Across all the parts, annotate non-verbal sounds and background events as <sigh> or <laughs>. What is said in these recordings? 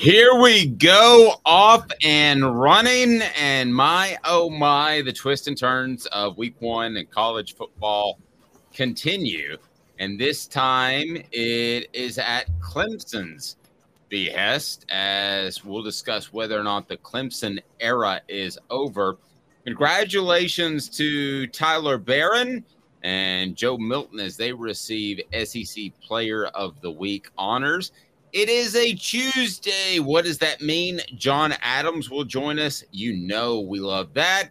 Here we go, off and running. And my, oh my, the twists and turns of week one in college football continue. And this time it is at Clemson's behest, as we'll discuss whether or not the Clemson era is over. Congratulations to Tyler Baron and Joe Milton as they receive SEC Player of the Week honors. It is a Tuesday. What does that mean? John Adams will join us. You know we love that.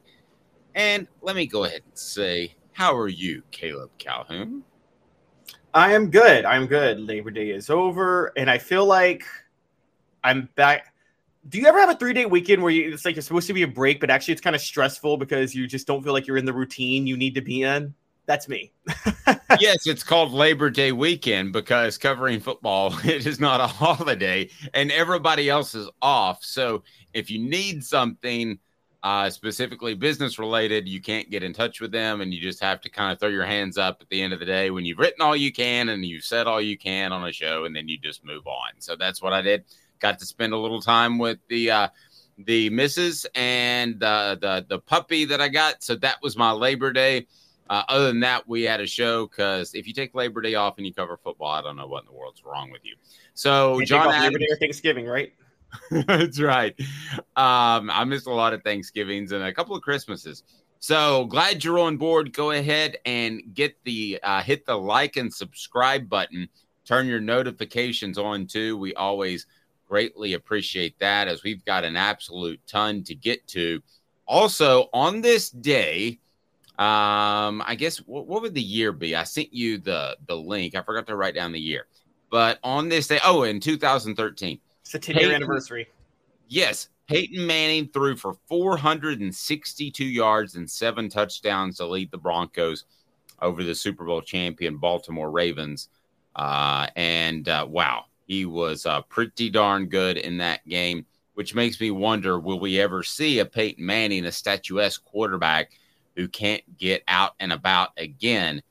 And let me go ahead and say, how are you, Caleb Calhoun? I am good. I'm good. Labor Day is over, and I feel like I'm back. Do you ever have a three day weekend where you, it's like you're supposed to be a break, but actually it's kind of stressful because you just don't feel like you're in the routine you need to be in? That's me. <laughs> yes, it's called Labor Day weekend because covering football <laughs> it is not a holiday and everybody else is off. So if you need something uh, specifically business related, you can't get in touch with them, and you just have to kind of throw your hands up at the end of the day when you've written all you can and you've said all you can on a show, and then you just move on. So that's what I did. Got to spend a little time with the uh, the missus and uh, the the puppy that I got. So that was my Labor Day. Uh, other than that, we had a show because if you take Labor Day off and you cover football, I don't know what in the world's wrong with you. So You John Adams, Labor Day or Thanksgiving, right? <laughs> That's right. Um, I missed a lot of Thanksgivings and a couple of Christmases. So glad you're on board. Go ahead and get the uh, hit the like and subscribe button. Turn your notifications on too. We always greatly appreciate that as we've got an absolute ton to get to. Also, on this day, um, I guess what, what would the year be? I sent you the the link. I forgot to write down the year. But on this day, oh, in 2013. It's the 10 year anniversary. Yes, Peyton Manning threw for 462 yards and seven touchdowns to lead the Broncos over the Super Bowl champion Baltimore Ravens. Uh, and uh, wow, he was uh, pretty darn good in that game, which makes me wonder will we ever see a Peyton Manning, a statuesque quarterback who can't get out and about again?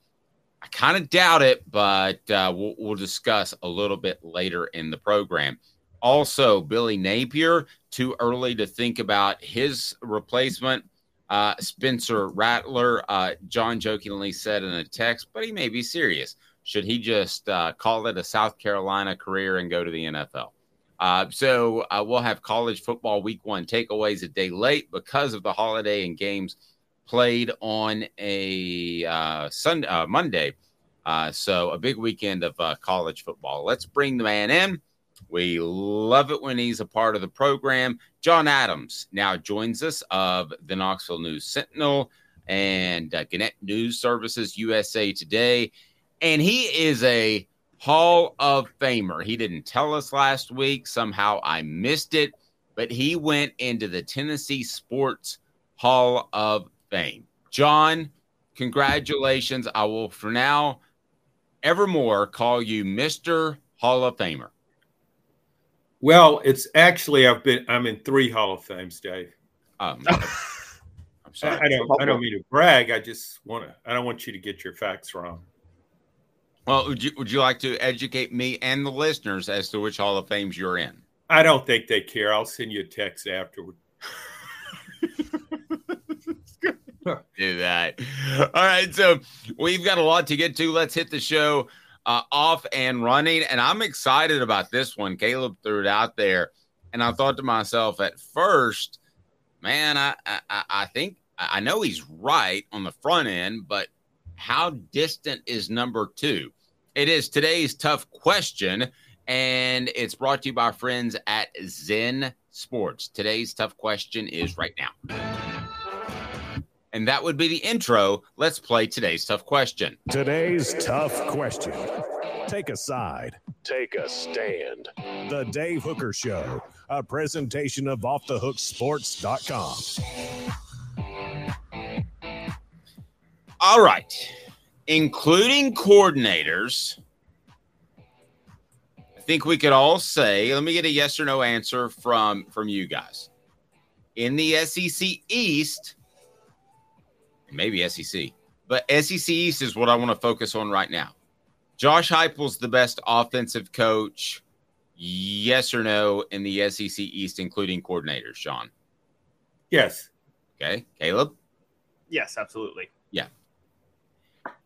I kind of doubt it, but uh, we'll, we'll discuss a little bit later in the program. Also, Billy Napier, too early to think about his replacement. Uh, Spencer Rattler, uh, John jokingly said in a text, but he may be serious. Should he just uh, call it a South Carolina career and go to the NFL? Uh, so uh, we'll have college football week one takeaways a day late because of the holiday and games played on a uh, Sunday, uh, Monday. Uh, so a big weekend of uh, college football. Let's bring the man in. We love it when he's a part of the program. John Adams now joins us of the Knoxville News Sentinel and uh, Gannett News Services USA Today. And he is a Hall of Famer. He didn't tell us last week. Somehow I missed it, but he went into the Tennessee Sports Hall of Fame. John, congratulations. I will, for now, evermore call you Mr. Hall of Famer. Well, it's actually I've been I'm in three Hall of Fames, Dave. <laughs> Um, I'm sorry. I, don't I don't mean to brag. I just want to. I don't want you to get your facts wrong. Well, would you would you like to educate me and the listeners as to which Hall of Fames you're in? I don't think they care. I'll send you a text afterward. <laughs> <laughs> Do that. All right. So we've got a lot to get to. Let's hit the show uh, off and running. And I'm excited about this one. Caleb threw it out there. And I thought to myself at first, man, I, I, I think I know he's right on the front end, but how distant is number two? It is today's tough question, and it's brought to you by friends at Zen Sports. Today's tough question is right now. And that would be the intro. Let's play today's tough question. Today's tough question. Take a side, take a stand. The Dave Hooker Show, a presentation of offthehooksports.com. All right. Including coordinators, I think we could all say, let me get a yes or no answer from from you guys. In the SEC East, maybe SEC, but SEC East is what I want to focus on right now. Josh Heupel's the best offensive coach. Yes or no in the SEC East, including coordinators, Sean? Yes. Okay. Caleb? Yes, absolutely. Yeah.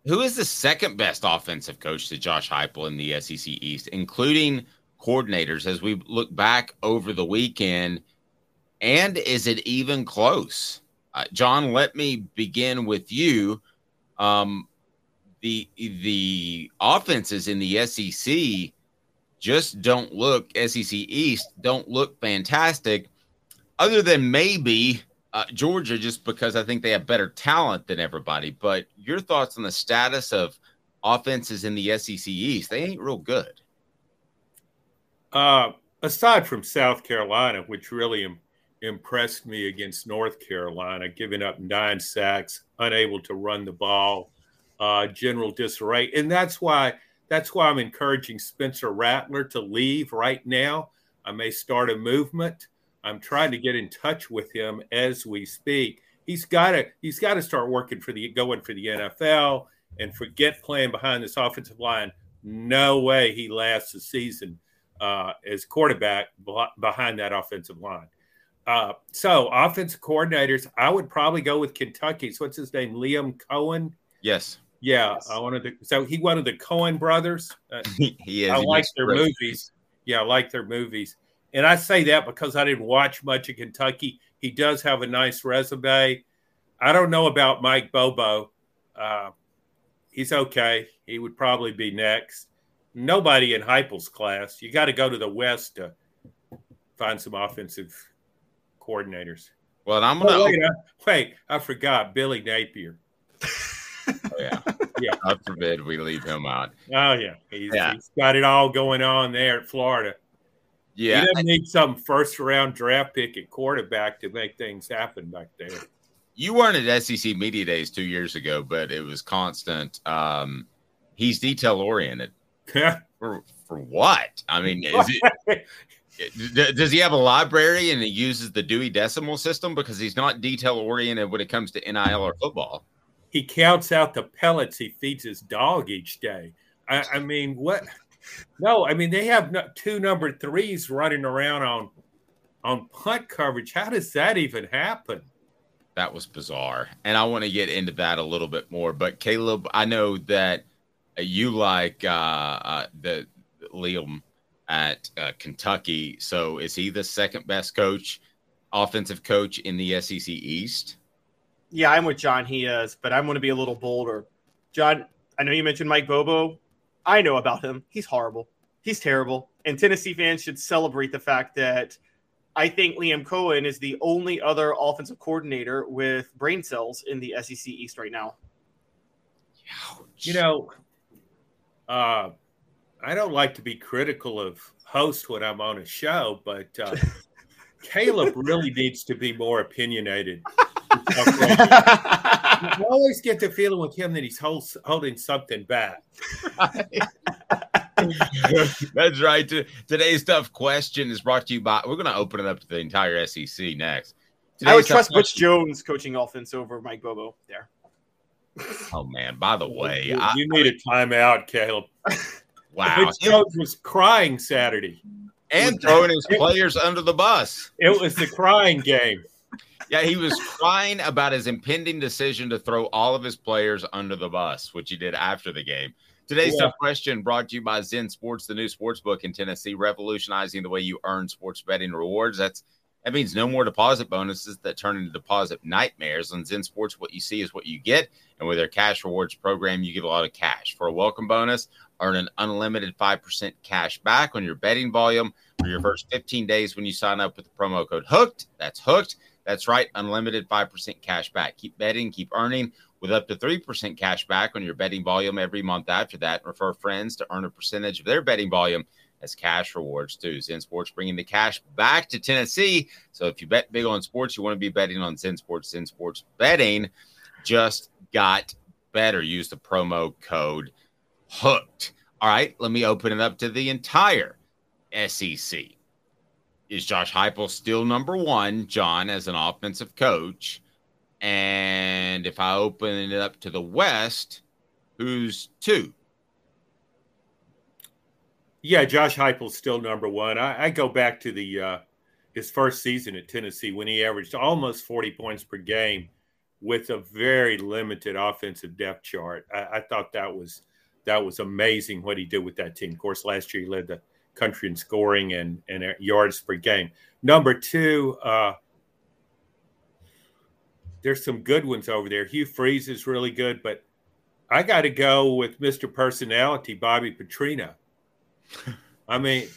Who is the second best offensive coach to Josh Heupel in the SEC East, including coordinators, as we look back over the weekend? And is it even close? Uh, John, let me begin with you. Um, the the offenses in the SEC just don't look SEC East don't look fantastic, other than maybe uh, Georgia, just because I think they have better talent than everybody. But your thoughts on the status of offenses in the SEC East? They ain't real good. Uh, aside from South Carolina, which really impressed me against North Carolina, giving up nine sacks, unable to run the ball, uh, general disarray, and that's why that's why I'm encouraging Spencer Rattler to leave right now. I may start a movement. I'm trying to get in touch with him as we speak. He's got to he's got to start working for the going for the NFL and forget playing behind this offensive line. No way he lasts a season uh, as quarterback behind that offensive line. Uh, so offensive coordinators, I would probably go with Kentucky's. What's his name? Liam Coen. Yes. Yeah, I wanted to. So he one of the Coen brothers. Uh, <laughs> he is. I like their great movies. Yeah, I like their movies, and I say that because I didn't watch much of Kentucky. He does have a nice resume. I don't know about Mike Bobo. Uh, he's okay. He would probably be next. Nobody in Heupel's class. You got to go to the West to find some offensive coordinators. Well, I'm gonna. Oh, wait, I, wait, I forgot Billy Napier. Oh, yeah. <laughs> Yeah. God forbid we leave him out. Oh yeah, he's, Yeah. he's got it all going on there at Florida. Yeah. he doesn't need some first round draft pick at quarterback to make things happen back there. You weren't at SEC Media Days two years ago, but it was constant. Um, he's detail oriented. <laughs> for for what? I mean, is it, <laughs> does he have a library and he uses the Dewey Decimal System because he's not detail oriented when it comes to NIL or football? he counts out the pellets he feeds his dog each day. I, I mean, what No, I mean they have two number threes running around on on punt coverage. How does that even happen? That was bizarre, and I want to get into that a little bit more. But Caleb, I know that you like uh, uh, the Liam at uh, Kentucky. So is he the second best coach, offensive coach in the SEC East? Yeah, I'm with John. He is, but I'm going to be a little bolder. John, I know you mentioned Mike Bobo. I know about him. He's horrible. He's terrible. And Tennessee fans should celebrate the fact that I think Liam Coen is the only other offensive coordinator with brain cells in the SEC East right now. You know, uh, I don't like to be critical of host when I'm on a show, but uh, <laughs> Caleb really needs to be more opinionated. <laughs> I always get the feeling with him that he's hold, holding something back. <laughs> That's right. Today's tough question is brought to you by. We're going to open it up to the entire SEC next. Today's I would trust Butch Jones coaching offense over Mike Bobo there. Oh man! By the way, you, I, you need a timeout, Caleb. Wow, Butch Jones was crying Saturday and throwing his players under the bus. It was the crying game. Yeah, he was crying about his impending decision to throw all of his players under the bus, which he did after the game. Today's yeah. tough question brought to you by Zen Sports, the new sports book in Tennessee, revolutionizing the way you earn sports betting rewards. That's that means no more deposit bonuses that turn into deposit nightmares. On Zen Sports, what you see is what you get. And with their cash rewards program, you get a lot of cash. For a welcome bonus, earn an unlimited 5% cash back on your betting volume for your first 15 days when you sign up with the promo code HOOKED. That's HOOKED. That's right, unlimited 5% cash back. Keep betting, keep earning with up to 3% cash back on your betting volume every month after that. Refer friends to earn a percentage of their betting volume as cash rewards too. Zen Sports bringing the cash back to Tennessee. So if you bet big on sports, you want to be betting on Zen Sports. Zen Sports betting just got better. Use the promo code hooked. All right, let me open it up to the entire SEC. Is Josh Heupel still number one, John, as an offensive coach? And if I open it up to the West, who's two? Yeah, Josh Heupel's still number one. I, I go back to the uh, his first season at Tennessee when he averaged almost 40 points per game with a very limited offensive depth chart. I, I thought that was that was amazing what he did with that team. Of course, last year he led the country in scoring and, and yards per game. Number two, uh, there's some good ones over there. Hugh Freeze is really good, but I got to go with Mr. Personality, Bobby Petrino. <laughs> I mean,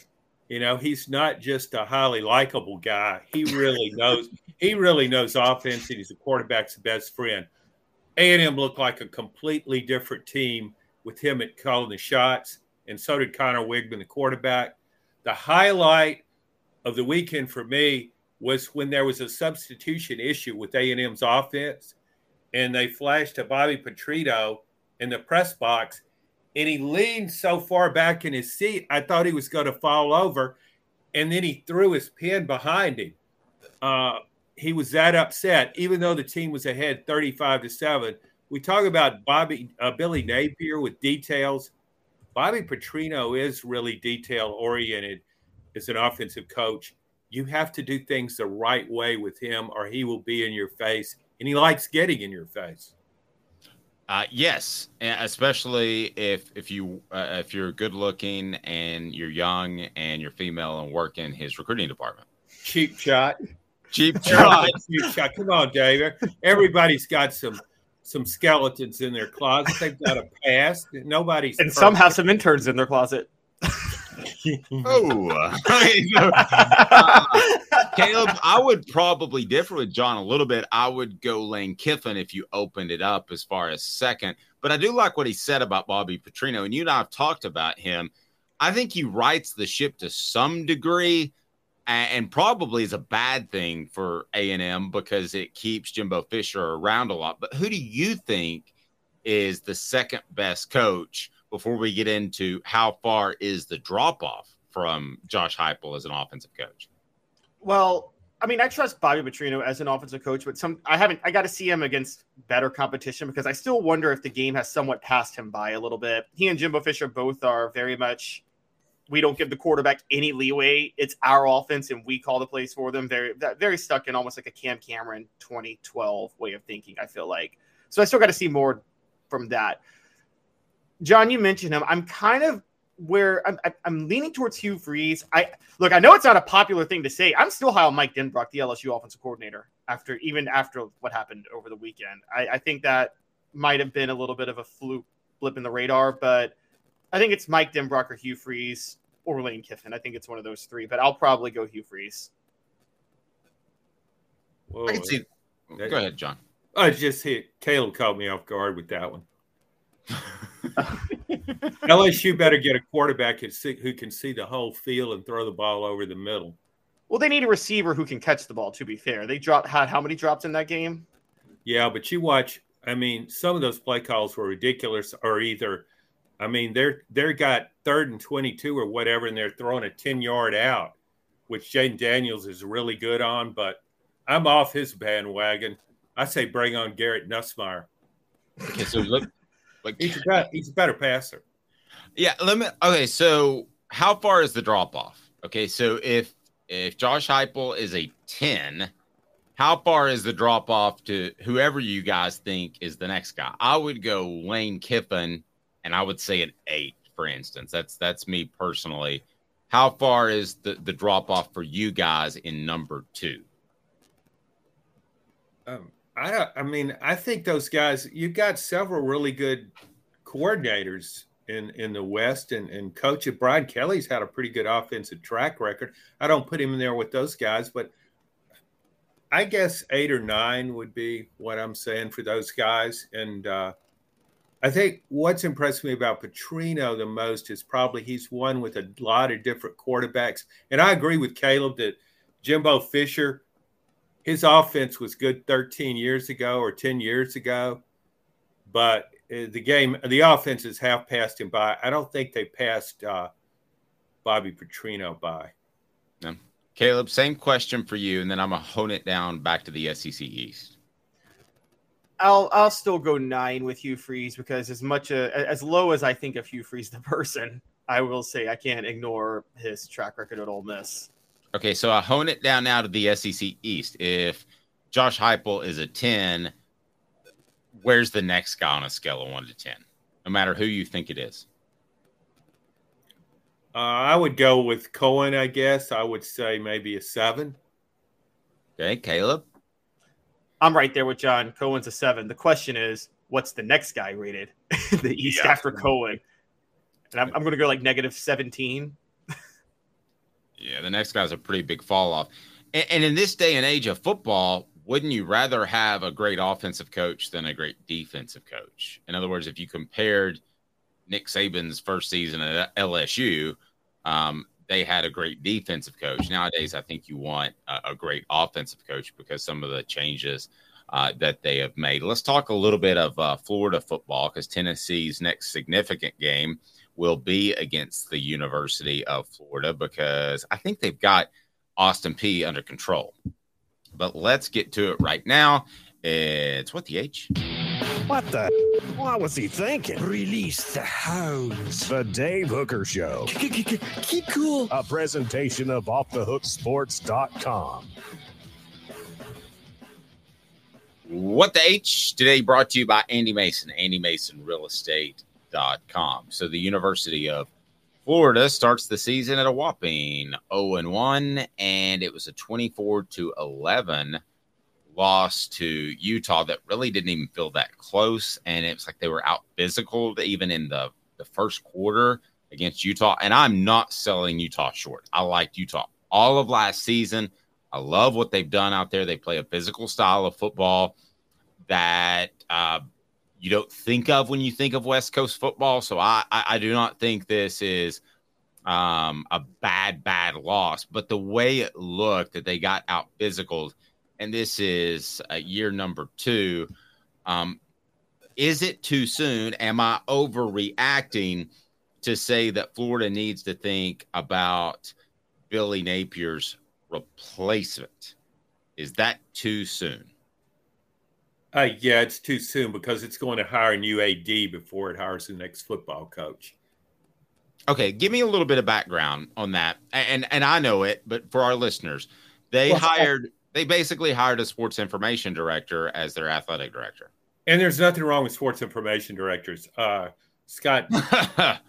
you know, he's not just a highly likable guy. He really knows. <laughs> he really knows offense, and he's the quarterback's best friend. A&M looked like a completely different team with him at calling the shots and so did Conner Weigman, the quarterback. The highlight of the weekend for me was when there was a substitution issue with A&M's offense, and they flashed to Bobby Petrino in the press box, and he leaned so far back in his seat, I thought he was going to fall over, and then he threw his pen behind him. Uh, he was that upset, even though the team was ahead 35 to 7. We talk about Bobby uh, Billy Napier with details. Bobby Petrino is really detail oriented as an offensive coach. You have to do things the right way with him, or he will be in your face, and he likes getting in your face. Uh, yes, especially if if you uh, if you're good looking and you're young and you're female and work in his recruiting department. Cheap shot. Cheap <laughs> shot. Cheap shot. Come on, David. Everybody's got some some skeletons in their closet. They've got a <laughs> past. Nobody's and perfect. some have some interns in their closet. <laughs> oh, <laughs> uh, Caleb, I would probably differ with John a little bit. I would go Lane Kiffin if you opened it up as far as second. But I do like what he said about Bobby Petrino, and you and I have talked about him. I think he rights the ship to some degree, and probably is a bad thing for A&M because it keeps Jimbo Fisher around a lot. But who do you think is the second best coach before we get into how far is the drop off from Josh Heupel as an offensive coach? Well, I mean, I trust Bobby Petrino as an offensive coach, but some I haven't. I got to see him against better competition because I still wonder if the game has somewhat passed him by a little bit. He and Jimbo Fisher both are very much we don't give the quarterback any leeway. It's our offense, and we call the plays for them. Very, very stuck in almost like a Cam Cameron 2012 way of thinking. I feel like so. I still got to see more from that. John, you mentioned him. I'm kind of where I'm, I'm leaning towards Hugh Freeze. I look. I know it's not a popular thing to say. I'm still high on Mike Denbrock, the LSU offensive coordinator. After even after what happened over the weekend, I, I think that might have been a little bit of a fluke blip in the radar, but I think it's Mike Denbrock or Hugh Freeze or Lane Kiffin. I think it's one of those three, but I'll probably go Hugh Freeze. Whoa. I can see. Go ahead, John. I just hit Caleb caught me off guard with that one. <laughs> LSU better get a quarterback who can see the whole field and throw the ball over the middle. Well, they need a receiver who can catch the ball. To be fair, they dropped had how many drops in that game? Yeah, but you watch. I mean, some of those play calls were ridiculous. Or either, I mean, they're they're got third and twenty two or whatever, and they're throwing a ten yard out, which Jayden Daniels is really good on. But I'm off his bandwagon. I say bring on Garrett Nussmeier. Okay, so look, like he's a better, he's a better passer. Yeah, let me. Okay, so how far is the drop off? Okay, so if if Josh Heupel is a ten, how far is the drop off to whoever you guys think is the next guy? I would go Lane Kiffin, and I would say an eight, for instance. That's that's me personally. How far is the the drop off for you guys in number two? Um, I don't. I mean, I think those guys. You've got several really good coordinators in in the West, and and coach Brian Kelly's had a pretty good offensive track record. I don't put him in there with those guys, but I guess eight or nine would be what I'm saying for those guys. And uh, I think what's impressed me about Petrino the most is probably he's won with a lot of different quarterbacks. And I agree with Caleb that Jimbo Fisher his offense was good 13 years ago or 10 years ago, but uh, the game, the offenses have passed him by. I don't think they passed uh, Bobby Petrino by. No. Caleb, same question for you, and then I'm gonna hone it down back to the SEC East. I'll I'll still go nine with Hugh Freeze because as much a, as low as I think of Hugh Freeze the <laughs> person, I will say I can't ignore his track record at Ole Miss. Okay, so I hone it down now to the SEC East. If Josh Heupel is a 10, where's the next guy on a scale of 1 to 10? No matter who you think it is. Uh, I would go with Coen, I guess. I would say maybe a 7. Okay, Caleb. I'm right there with John. Coen's a 7. The question is, what's the next guy rated <laughs> the East yeah. after Cohen? And I'm, I'm going to go like negative 17. Yeah, the next guy's a pretty big fall off. And, and in this day and age of football, wouldn't you rather have a great offensive coach than a great defensive coach? In other words, if you compared Nick Saban's first season at LSU, um, they had a great defensive coach. Nowadays, I think you want a, a great offensive coach because some of the changes uh, that they have made. Let's talk a little bit of uh, Florida football because Tennessee's next significant game will be against the University of Florida because I think they've got Austin Peay under control. But let's get to it right now. It's what the H? What the? What was he thinking? Release the hounds. The Dave Hooker Show. Keep cool. A presentation of OffTheHookSports.com. What the H? Today brought to you by Andy Mason, Andy Mason Real Estate com. So the University of Florida starts the season at a whopping 0 and 1, and it was a 24 to 11 loss to Utah that really didn't even feel that close. And it was like they were out physical even in the, the first quarter against Utah. And I'm not selling Utah short. I liked Utah all of last season. I love what they've done out there. They play a physical style of football that uh, you don't think of when you think of West Coast football. So I, I, I do not think this is um, a bad, bad loss. But the way it looked that they got out physical, and this is a year number two. Um, is it too soon? Am I overreacting to say that Florida needs to think about Billy Napier's replacement? Is that too soon? Uh, yeah, it's too soon because it's going to hire a new AD before it hires the next football coach. Okay, give me a little bit of background on that. And and I know it, but for our listeners, they well, hired they basically hired a sports information director as their athletic director. And there's nothing wrong with sports information directors. Uh, Scott <laughs>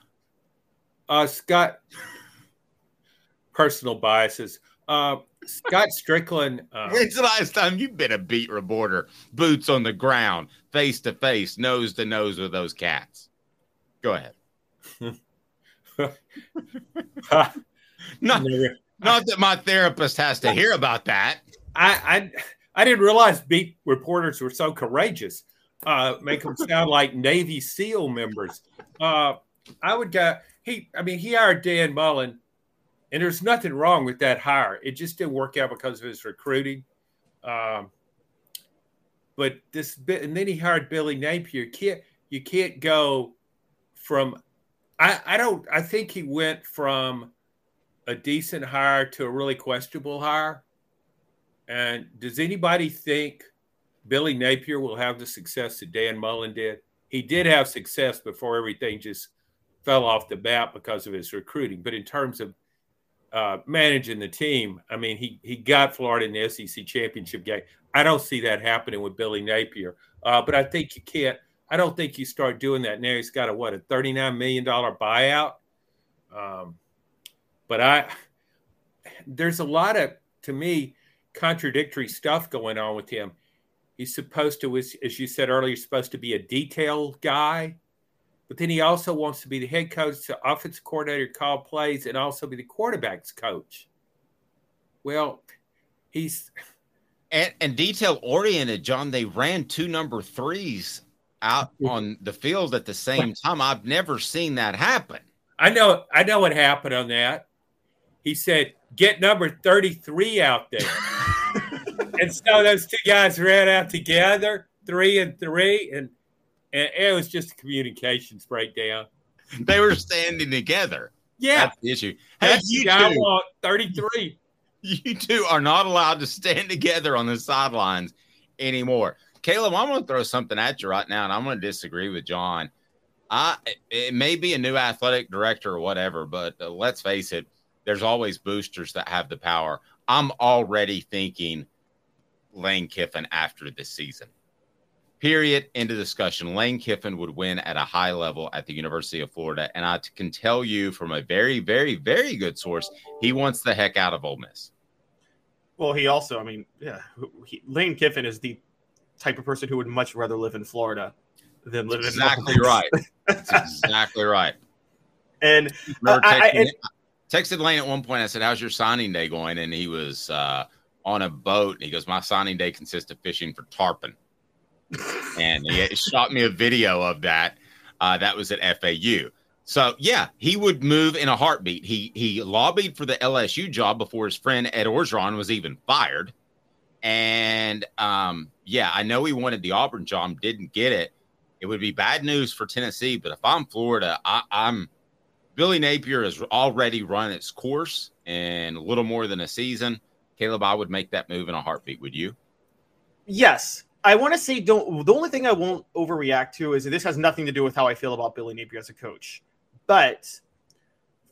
uh, Scott personal biases. Uh, Scott Stricklin. Uh, <laughs> When's the last time you've been a beat reporter, boots on the ground, face to face, nose to nose with those cats? Go ahead. <laughs> not, not that my therapist has to hear about that. I, I I didn't realize beat reporters were so courageous. Uh, make them sound like Navy SEAL members. Uh, I would go. He, I mean, he hired Dan Mullen and there's nothing wrong with that hire. It just didn't work out because of his recruiting. Um, but this bit, and then he hired Billy Napier. You can't you can't go from I, I don't I think he went from a decent hire to a really questionable hire. And does anybody think Billy Napier will have the success that Dan Mullen did? He did have success before everything just fell off the bat because of his recruiting. But in terms of uh, managing the team. I mean, he he got Florida in the SEC championship game. I don't see that happening with Billy Napier. Uh, but I think you can't. I don't think you start doing that now. He's got a what a thirty nine million dollar buyout. Um, but I there's a lot of to me contradictory stuff going on with him. He's supposed to, as you said earlier, supposed to be a detail guy but then he also wants to be the head coach, the offensive coordinator, call plays, and also be the quarterback's coach. Well, he's and, and detail oriented, John. They ran two number threes out on the field at the same time. I've never seen that happen. I know. I know what happened on that. He said, "Get number thirty-three out there," and so those two guys ran out together, three and three, and and it was just a communications breakdown. They were standing together. Yeah, That's the issue. Hey, That's you two, thirty-three. You two are not allowed to stand together on the sidelines anymore. Caleb, I'm going to throw something at you right now, and I'm going to disagree with John. I it may be a new athletic director or whatever, but uh, let's face it, there's always boosters that have the power. I'm already thinking Lane Kiffin after this season. Period. End of discussion. Lane Kiffin would win at a high level at the University of Florida. And I can tell you from a very, very, very good source, he wants the heck out of Ole Miss. Well, he also, I mean, yeah, he, Lane Kiffin is the type of person who would much rather live in Florida than live in exactly in right. That's exactly right. <laughs> And uh, I, I, texted Lane at one point. I said, "How's your signing day going?" And he was uh, on a boat. And he goes, "My signing day consists of fishing for tarpon." and he shot me a video of that. Uh, that was at FAU. So yeah, he would move in a heartbeat. He he lobbied for the LSU job before his friend Ed Orgeron was even fired. And um, yeah, I know he wanted the Auburn job, didn't get it. It would be bad news for Tennessee, but if I'm Florida, I, I'm Billy Napier has already run its course in a little more than a season. Caleb, I would make that move in a heartbeat. Would you? Yes, I want to say don't. The only thing I won't overreact to is this has nothing to do with how I feel about Billy Napier as a coach, but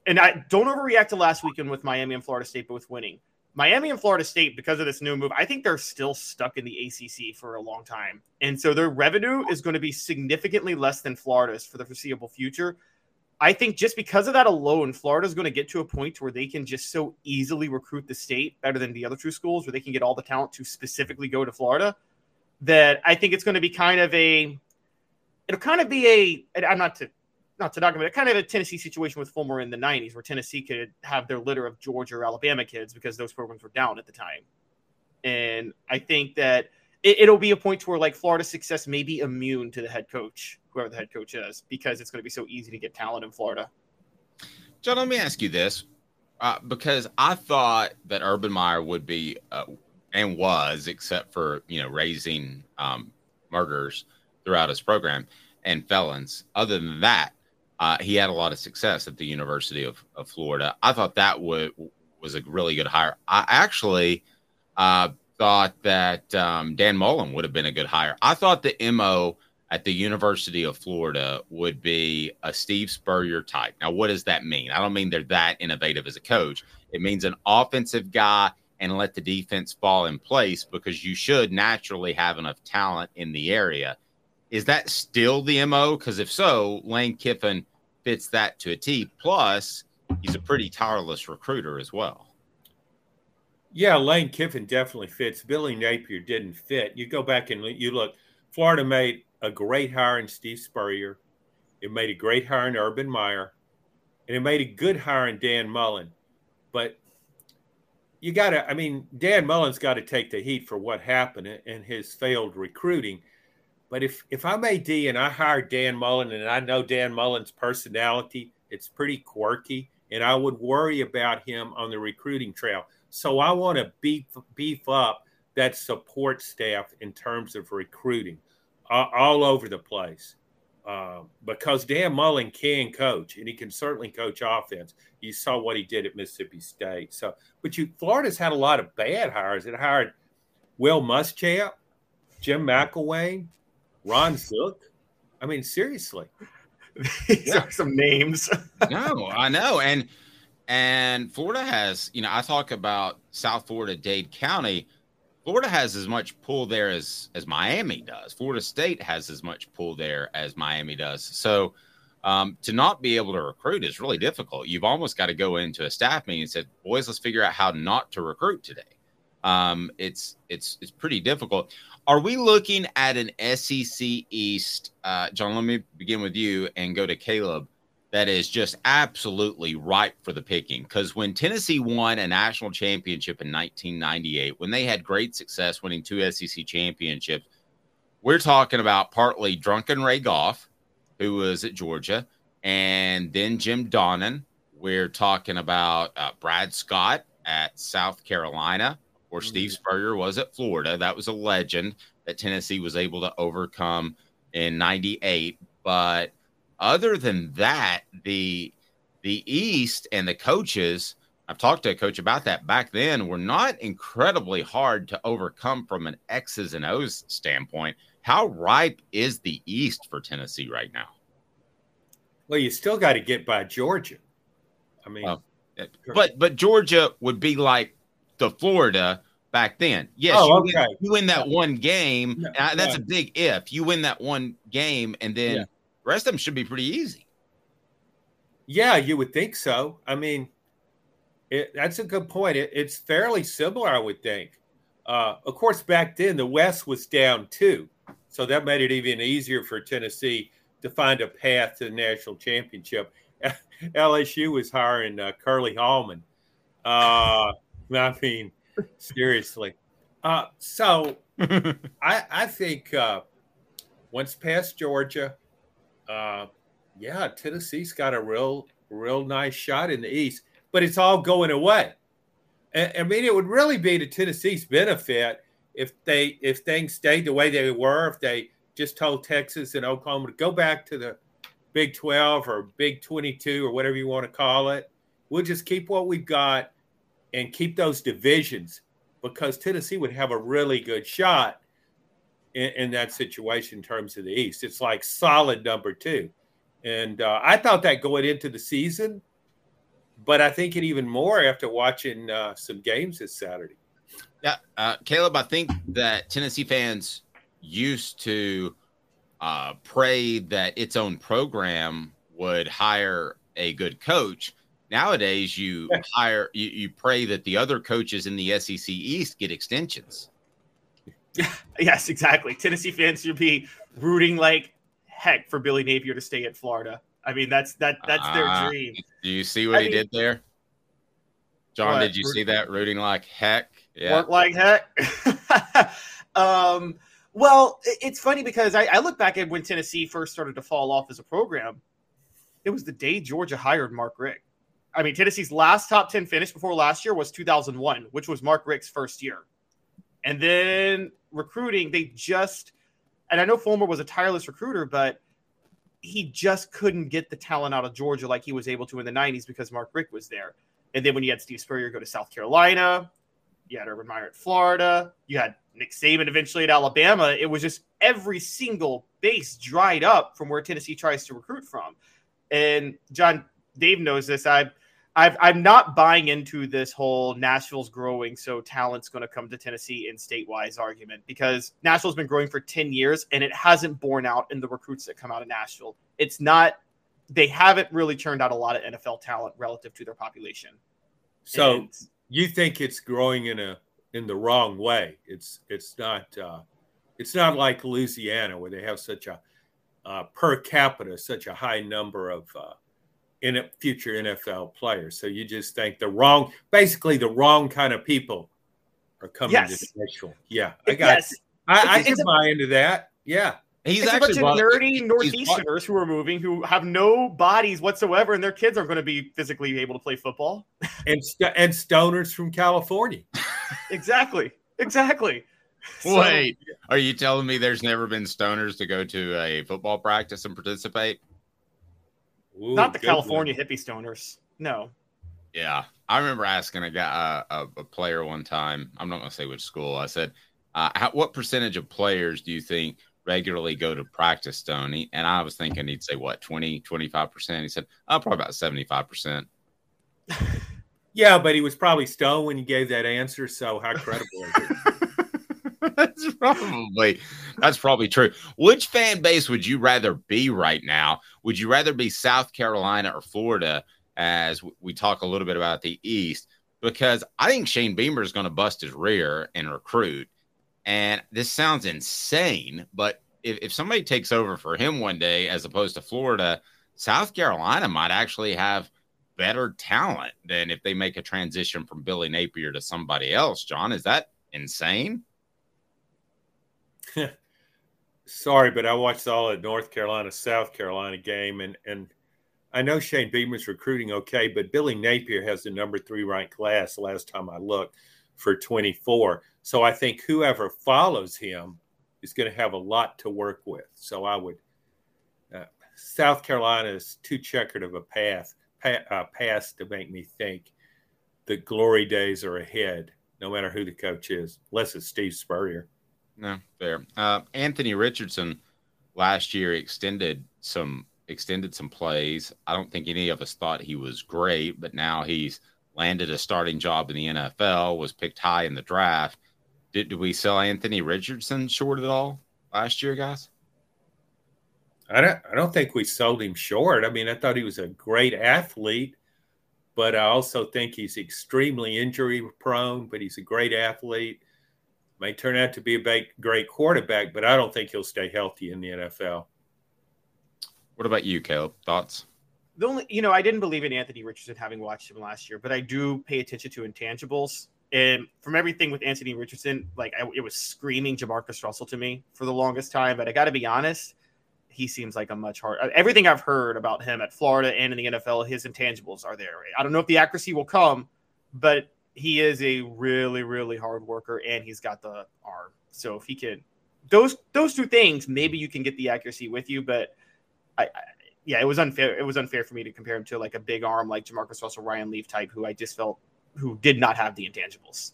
and I don't overreact to last weekend with Miami and Florida State, but with winning. Miami and Florida State, because of this new move, I think they're still stuck in the ACC for a long time. And so their revenue is going to be significantly less than Florida's for the foreseeable future. I think just because of that alone, Florida is going to get to a point where they can just so easily recruit the state better than the other two schools, where they can get all the talent to specifically go to Florida that I think it's going to be kind of a it'll kind of be a I'm not to not to knock it, kind of a Tennessee situation with Fulmer in the 90s where Tennessee could have their litter of Georgia or Alabama kids because those programs were down at the time. And I think that it, will be a point to where like Florida's success may be immune to the head coach, whoever the head coach is, because it's going to be so easy to get talent in Florida. John, let me ask you this. Uh, because I thought that Urban Meyer would be uh, and was, except for you know raising um, murderers throughout his program and felons. Other than that, uh, he had a lot of success at the University of, of Florida. I thought that would was a really good hire. I actually uh, thought that um, Dan Mullen would have been a good hire. I thought the mo at the University of Florida would be a Steve Spurrier type. Now, what does that mean? I don't mean they're that innovative as a coach. It means an offensive guy and let the defense fall in place because you should naturally have enough talent in the area. Is that still the MO? Because if so, Lane Kiffin fits that to a T. Plus, he's a pretty tireless recruiter as well. Yeah, Lane Kiffin definitely fits. Billy Napier didn't fit. You go back and you look, Florida made a great hire in Steve Spurrier. It made a great hire in Urban Meyer. And it made a good hire in Dan Mullen. But you got to, I mean, Dan Mullen's got to take the heat for what happened and his failed recruiting. But if if I'm AD and I hire Dan Mullen and I know Dan Mullen's personality, it's pretty quirky, and I would worry about him on the recruiting trail. So I want to beef beef up that support staff in terms of recruiting uh, all over the place. Uh, because Dan Mullen can coach, and he can certainly coach offense. You saw what he did at Mississippi State. So, but you Florida's had a lot of bad hires. It hired Will Muschamp, Jim McElwain, Ron Zook. I mean, seriously, <laughs> these yeah. are some names. no, I know, and and Florida has. You know, I talk about South Florida, Dade County Florida has as much pull there as as Miami does. Florida State has as much pull there as Miami does. So um, to not be able to recruit is really difficult. You've almost got to go into a staff meeting and say, "Boys, let's figure out how not to recruit today." Um, it's it's it's pretty difficult. Are we looking at an SEC East? Uh, John, let me begin with you and go to Caleb that is just absolutely ripe for the picking. Because when Tennessee won a national championship in 1998, when they had great success winning two SEC championships, we're talking about partly drunken Ray Goff, who was at Georgia, and then Jim Donnan. We're talking about uh, Brad Scott at South Carolina, or mm-hmm. Steve Spurrier was at Florida. That was a legend that Tennessee was able to overcome in 98. But other than that, the the East and the coaches, I've talked to a coach about that back then, were not incredibly hard to overcome from an X's and O's standpoint. How ripe is the East for Tennessee right now? Well, you still got to get by Georgia. I mean, well, but but Georgia would be like the Florida back then. Yes, oh, you, okay. win, you win that one game. that's right. a big if. You win that one game, and then yeah. The rest of them should be pretty easy. Yeah, you would think so. I mean, it, that's a good point. It, it's fairly similar, I would think. Uh, of course, back then the West was down too, so that made it even easier for Tennessee to find a path to the national championship. <laughs> LSU was hiring uh, Curly Hallman. Uh, <laughs> I mean, seriously. Uh, so <laughs> I, I think uh, once past Georgia, uh, yeah, Tennessee's got a real, real nice shot in the East, but it's all going away. I, I mean, it would really be to Tennessee's benefit if they if things stayed the way they were. If they just told Texas and Oklahoma to go back to the Big 12 or Big 22 or whatever you want to call it. We'll just keep what we've got and keep those divisions because Tennessee would have a really good shot in, in, that situation in terms of the East. It's like solid number two. And uh, I thought that going into the season, but I think it even more after watching uh, some games this Saturday. Yeah, uh, Caleb, I think that Tennessee fans used to uh, pray that its own program would hire a good coach. Nowadays, you <laughs> hire you, you pray that the other coaches in the SEC East get extensions. <laughs> yes, exactly. Tennessee fans should be rooting like heck for Billy Napier to stay at Florida. I mean, that's that that's their uh, dream. Do you see what I he mean, did there? John, what? did you see that rooting like heck? Yeah. Work like heck. <laughs> um, well, it's funny because I, I look back at when Tennessee first started to fall off as a program. It was the day Georgia hired Mark Richt. I mean, Tennessee's last top 10 finish before last year was 2001, which was Mark Richt's first year. And then recruiting, they just, and I know Fulmer was a tireless recruiter, but he just couldn't get the talent out of Georgia like he was able to in the 90s because Mark Richt was there. And then when you had Steve Spurrier go to South Carolina, you had Urban Meyer at Florida, you had Nick Saban eventually at Alabama, it was just every single base dried up from where Tennessee tries to recruit from. And John, Dave knows this. I, I've, I'm not buying into this whole Nashville's growing, so talent's going to come to Tennessee in statewise argument because Nashville's been growing for 10 years and it hasn't borne out in the recruits that come out of Nashville. It's not, they haven't really turned out a lot of NFL talent relative to their population. So And- you think it's growing in a in the wrong way? It's it's not uh, it's not like Louisiana where they have such a uh, per capita such a high number of uh, in a future NFL players. So you just think the wrong, basically the wrong kind of people are coming Yes. to Nashville. Yeah, I got. Yes. I, I can a- buy into that. Yeah, He's it's a actually bunch of nerdy he's northeasterners who are moving who have no bodies whatsoever, and their kids aren't going to be physically able to play football. and st- and stoners from California. <laughs> exactly, exactly. So- Wait, are you telling me there's never been stoners to go to a football practice and participate? Not the good California hippie stoners. No, Yeah, I remember asking a guy, uh, a, a player one time. I'm not going to say which school. I said, uh, how, "What percentage of players do you think regularly go to practice, Stoney?" And I was thinking he'd say what 20, 25 percent. He said, "Oh, probably about 75 percent." <laughs> Yeah, but he was probably stoned when he gave that answer. So how credible is it? <laughs> <laughs> that's probably that's probably true. Which fan base would you rather be right now? Would you rather be South Carolina or Florida? As we talk a little bit about the East, because I think Shane Beamer is going to bust his rear and recruit. And this sounds insane, but if, if somebody takes over for him one day as opposed to Florida, South Carolina might actually have better talent than if they make a transition from Billy Napier to somebody else. John, is that insane? <laughs> Sorry, but I watched all of North Carolina South Carolina game, and and I know Shane Beamer's recruiting okay, but Billy Napier has the number three ranked class last time I looked for 24. So I think whoever follows him is going to have a lot to work with. So I would. Uh, South Carolina is too checkered of a path pa- uh, past to make me think the glory days are ahead, no matter who the coach is, unless it's Steve Spurrier. No, fair. Uh, Anthony Richardson last year extended some extended some plays. I don't think any of us thought he was great, but now he's landed a starting job in the NFL. Was picked high in the draft. Did, did we sell Anthony Richardson short at all last year, guys? I don't, I don't think we sold him short. I mean, I thought he was a great athlete, but I also think he's extremely injury prone, but he's a great athlete. May turn out to be a ba- great quarterback, but I don't think he'll stay healthy in the NFL. What about you, Caleb? Thoughts? the only you know I didn't believe in Anthony Richardson having watched him last year, but I do pay attention to intangibles. And from everything with Anthony Richardson, like I, it was screaming JaMarcus Russell to me for the longest time. But I got to be honest, he seems like a much hard. Everything I've heard about him at Florida and in the NFL, his intangibles are there. I don't know if the accuracy will come, but he is a really, really hard worker, and he's got the arm. So if he can, those those two things, maybe you can get the accuracy with you. But I, I yeah, it was unfair. It was unfair for me to compare him to like a big arm like JaMarcus Russell, Ryan Leaf type, who I just felt who did not have the intangibles.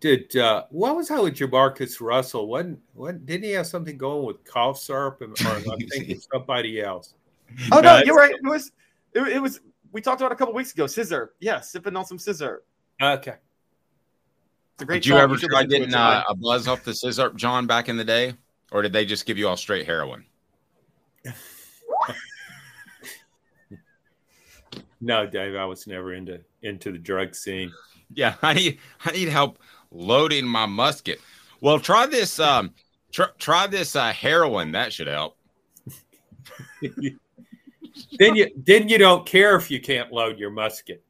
Did uh, what was that with JaMarcus Russell? Wasn't what didn't he have something going with cough syrup and, or I'm <laughs> thinking somebody else? Oh no, that's- you're right. It was it, it was we talked about a couple weeks ago. Scissor, yeah, sipping on some scissor. Okay. It's a great. Did you song. ever should try listen to it, getting uh, a buzz off the scissor, John, back in the day, or did they just give you all straight heroin? No, Dave, I was never into into the drug scene. Yeah, <laughs> I need I need help loading my musket. Well, try this um try, try this uh heroin. That should help. <laughs> then you then you don't care if you can't load your musket.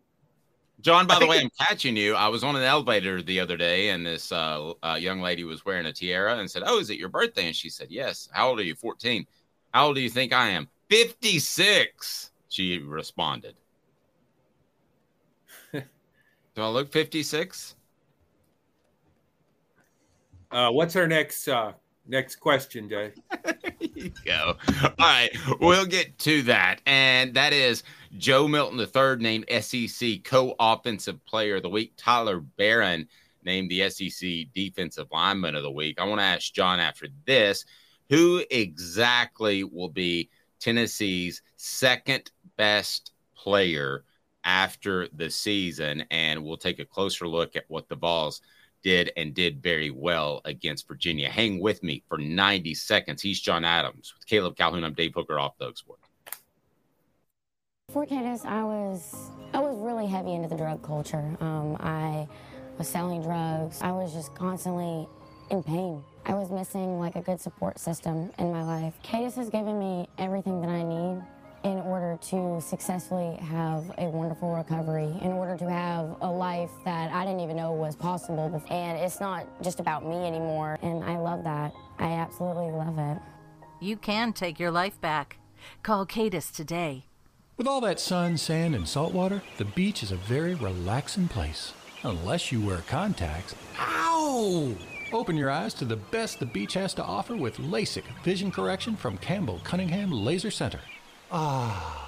John, by I the way, it- <laughs> I'm catching you. I was on an elevator the other day, and this uh, uh, young lady was wearing a tiara and said, "Oh, is it your birthday?" And she said, "Yes." How old are you? 14. How old do you think I am? 56. She responded. <laughs> do I look 56? Uh, what's our next uh, next question, Dave? <laughs> go. All right, we'll get to that. And that is Joe Milton III named SEC co-offensive player of the week. Tyler Baron named the SEC Defensive Lineman of the Week. I want to ask John after this who exactly will be Tennessee's second best player after the season? And we'll take a closer look at what the Vols did and did very well against Virginia. Hang with me for 90 seconds. He's John Adams with Caleb Calhoun. I'm Dave Hooker off the Hook Sport. Before Cadis, I was I was really heavy into the drug culture. Um, I was selling drugs. I was just constantly in pain. I was missing like a good support system in my life. Cadis has given me everything that I need in order to successfully have a wonderful recovery, in order to have a life that I didn't even know was possible. Before. And it's not just about me anymore. And I love that. I absolutely love it. You can take your life back. Call Cadis today. With all that sun, sand, and salt water, the beach is a very relaxing place. Unless you wear contacts. Ow! Open your eyes to the best the beach has to offer with LASIK vision correction from Campbell Cunningham Laser Center. Ah.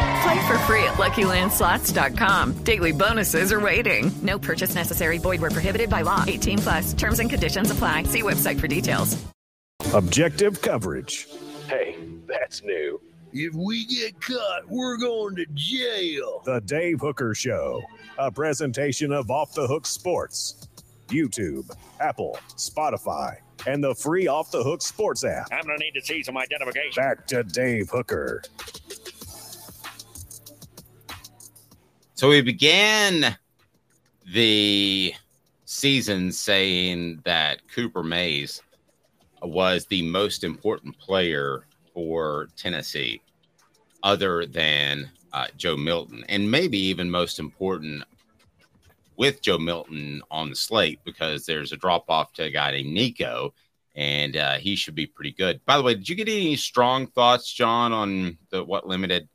Play for free at LuckyLandSlots.com. Daily bonuses are waiting. No purchase necessary. Void where prohibited by law. 18 plus. Terms and conditions apply. See website for details. Objective coverage. Hey, that's new. If we get caught, we're going to jail. The Dave Hooker Show, a presentation of Off the Hook Sports. YouTube, Apple, Spotify, and the free Off the Hook Sports app. I'm going to need to see some identification. Back to Dave Hooker. So we began the season saying that Cooper Mays was the most important player for Tennessee, other than uh, Joe Milton, and maybe even most important with Joe Milton on the slate because there's a drop off to a guy named Nico, and uh, he should be pretty good. By the way, did you get any strong thoughts, John, on the what limited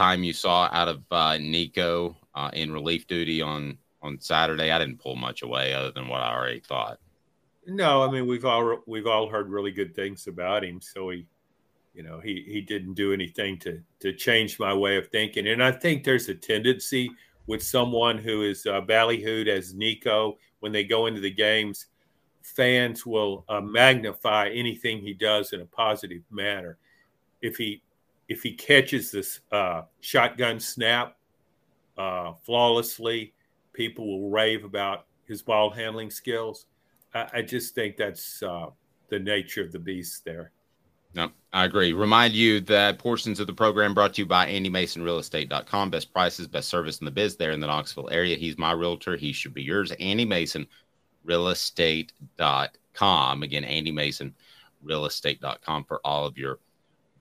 time you saw out of uh, Nico uh, in relief duty on on Saturday? I didn't pull much away other than what I already thought. No, I mean we've all we've all heard really good things about him. So he, you know, he he didn't do anything to to change my way of thinking. And I think there's a tendency with someone who is uh, ballyhooed as Nico when they go into the games, fans will uh, magnify anything he does in a positive manner. If he if he catches this uh, shotgun snap uh, flawlessly, people will rave about his ball handling skills. I, I just think that's uh, the nature of the beast there. No, I agree. Remind you that portions of the program brought to you by AndyMasonRealEstate.com. Best prices, best service in the biz there in the Knoxville area. He's my realtor. He should be yours. Andy Mason, realestate.com. Again, Andy Mason, realestate.com for all of your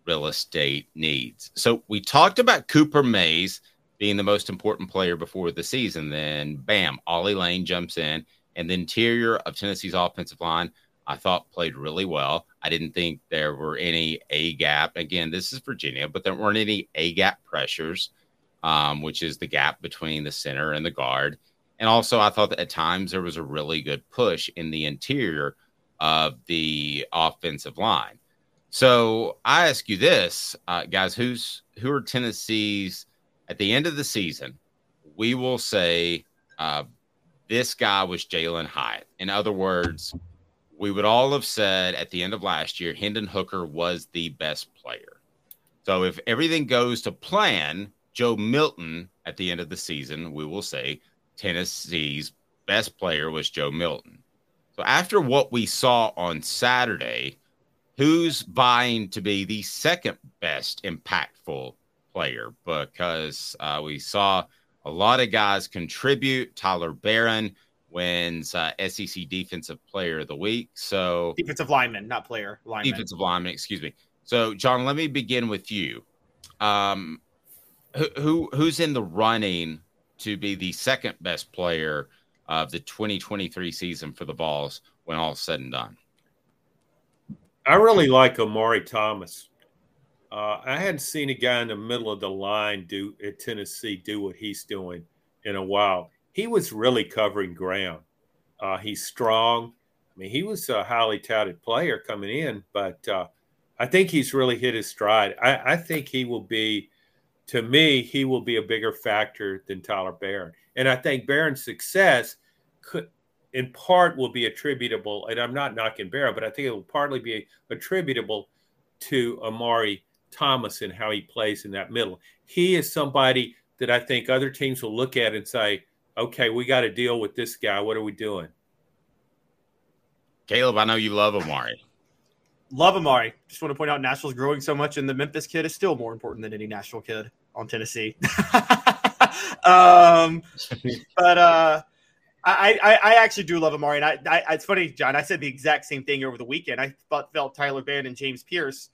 real estate needs. So we talked about Cooper Mays being the most important player before the season. Then, bam, Ollie Lane jumps in, and the interior of Tennessee's offensive line, I thought played really well. I didn't think there were any A gap. Again, this is Virginia, but there weren't any A gap pressures, um, which is the gap between the center and the guard. And also, I thought that at times there was a really good push in the interior of the offensive line. So I ask you this, uh, guys: who's who are Tennessee's at the end of the season? We will say uh, this guy was Jalin Hyatt. In other words, we would all have said at the end of last year, Hendon Hooker was the best player. So if everything goes to plan, Joe Milton at the end of the season, we will say Tennessee's best player was Joe Milton. So after what we saw on Saturday, who's vying to be the second best impactful player because uh, we saw a lot of guys contribute. Tyler Baron wins uh, SEC Defensive Player of the Week. So defensive lineman, not player. Lineman. Defensive lineman, excuse me. So John, let me begin with you. Um, who, who who's in the running to be the second best player of the 2023 season for the Vols when all's said and done? I really like Omari Thomas. Uh, I hadn't seen a guy in the middle of the line do at Tennessee do what he's doing in a while. He was really covering ground. Uh, he's strong. I mean, he was a highly touted player coming in, but uh, I think he's really hit his stride. I, I, think he will be, to me, he will be a bigger factor than Tyler Baron. And I think Baron's success could, in part, will be attributable. And I'm not knocking Baron, but I think it will partly be attributable to Omari Thomas and how he plays in that middle. He is somebody that I think other teams will look at and say, okay, we got to deal with this guy. What are we doing? Caleb, I know you love Omari. Love Omari. Just want to point out Nashville's growing so much, and the Memphis kid is still more important than any Nashville kid on Tennessee. <laughs> um, but uh, I, I, I actually do love Omari, and I, I, it's funny, John. I said the exact same thing over the weekend. I thought felt Tyler Van and James Pearce,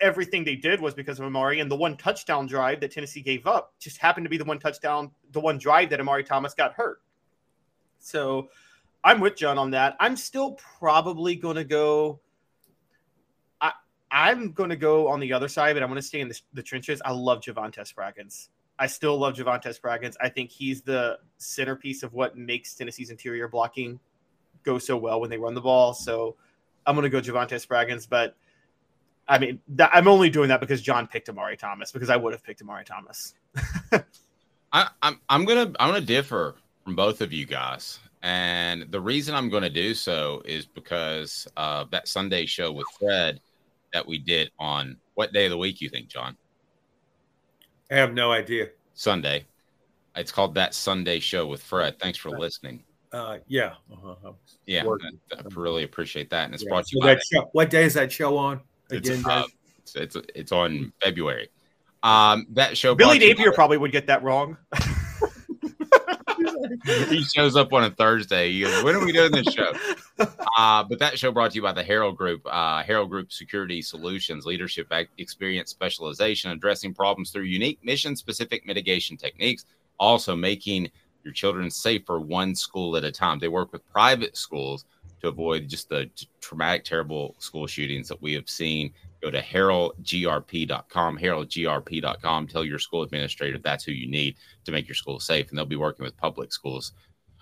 Everything they did was because of Omari, and the one touchdown drive that Tennessee gave up just happened to be the one touchdown, the one drive that Omari Thomas got hurt. So I'm with John on that. I'm still probably going to go I I'm going to go on the other side, but I'm going to stay in the, the trenches. I love Javontez Spraggins. I still love Javontez Spraggins. I think he's the centerpiece of what makes Tennessee's interior blocking go so well when they run the ball. So I'm going to go Javontez Spraggins, but I mean, I'm only doing that because John picked Omari Thomas because I would have picked Omari Thomas. <laughs> I, I'm I'm gonna I'm gonna differ from both of you guys, and the reason I'm going to do so is because uh, that Sunday show with Fred that we did on what day of the week you think, John? I have no idea. Sunday. It's called that Sunday show with Fred. Thanks for listening. Uh, yeah, uh-huh. yeah, I, I, really appreciate that, and it's yeah. brought to you so that show, What day is that show on? Again, it's, uh, it's, it's, it's on February. Um, that show. Billy Napier probably would get that wrong. <laughs> <laughs> he shows up on a Thursday. He goes, when are we doing this show? <laughs> Uh, but that show brought to you by the Herald Group, uh, Herald Group Security Solutions, leadership experience, specialization, addressing problems through unique mission specific mitigation techniques, also making your children safer one school at a time. They work with private schools to avoid just the traumatic, terrible school shootings that we have seen go to heraldgrp.com, heraldgrp.com. Tell your school administrator that's who you need to make your school safe, and they'll be working with public schools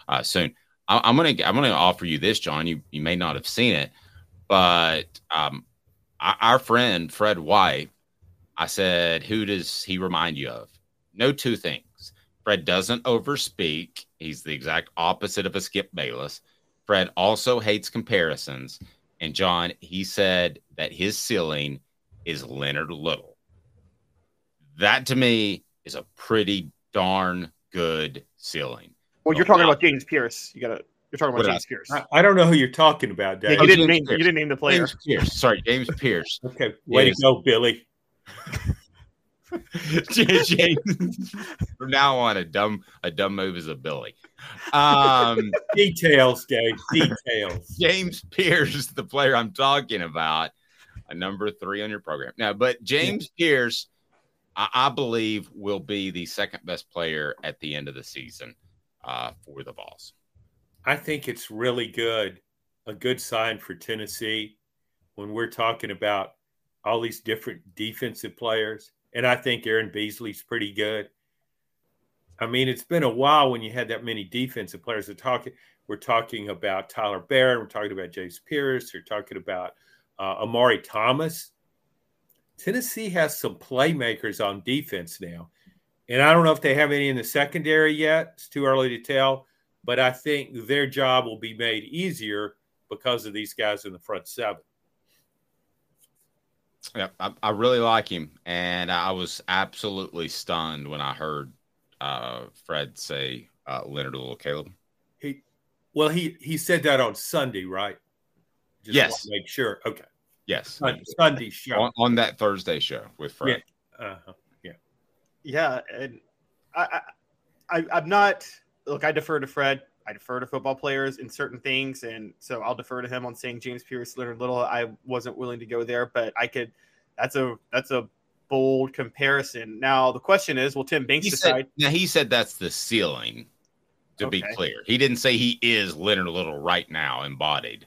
uh, soon. I, am gonna I'm gonna offer you this, John. You you may not have seen it, but um, our friend Fred White, I said, who does he remind you of? No two things. Fred doesn't overspeak. He's the exact opposite of a Skip Bayless. Fred also hates comparisons. And John, he said that his ceiling is Leonard Little. That to me is a pretty darn good ceiling. Well, you're talking about James Pearce. You gotta you're talking about James I, Pearce. I, I, don't know who you're talking about, Dave. Yeah, you, oh, didn't name, you didn't name the player. James Pearce. Sorry, James Pearce. <laughs> okay, way to go, Billy. James, <laughs> from now on, a dumb a dumb move is a Billy. Um, <laughs> details, Dave. Details. James Pearce, the player I'm talking about, a number three on your program now. But James yeah. Pearce, I, I, believe, will be the second best player at the end of the season uh, for the Vols. I think it's really good, a good sign for Tennessee when we're talking about all these different defensive players and I think Aaron Beasley's pretty good. I mean, it's been a while when you had that many defensive players. We're talking, we're talking about Tyler Baron. We're talking about James Pearce. We're talking about uh, Omari Thomas. Tennessee has some playmakers on defense now. And I don't know if they have any in the secondary yet. It's too early to tell. But I think their job will be made easier because of these guys in the front seven. Yeah, I, I, really like him, and I was absolutely stunned when I heard uh, Fred say uh, Leonard Little Caleb. He, well, he he said that on Sunday, right? Just yes. make sure. Okay. Yes. Sunday, Sunday show on, on, that Thursday show with Fred. Yeah. Uh-huh. Yeah. Yeah, and I, I, I I'm not. Look, I defer to Fred. I defer to football players in certain things, and so I'll defer to him on saying James Pearce, Leonard Little. I wasn't willing to go there, but I could. That's a that's a bold comparison. Now the question is, will Tim Banks He decide? said, now he said that's the ceiling. To be clear, he didn't say he is Leonard Little right now, embodied.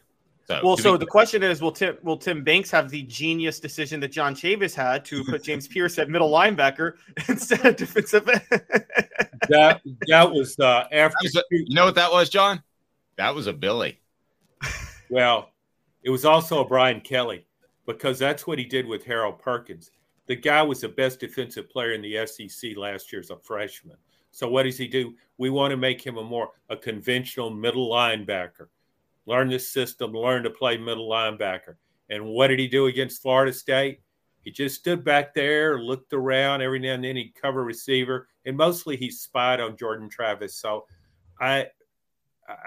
So, well, so the question is, will Tim will Tim Banks have the genius decision that John Chavis had to put <laughs> James Pearce at middle linebacker <laughs> instead of defensive? <laughs> That that was uh, after. you know what that was, John? That was a Billy. Well, it was also a Brian Kelly because that's what he did with Harold Perkins. The guy was the best defensive player in the SEC last year as a freshman. So what does he do? We want to make him a more a conventional middle linebacker. Learn this system, learn to play middle linebacker. And what did he do against Florida State? He just stood back there, looked around every now and then he'd cover receiver, and mostly he spied on Jordan Travis. So I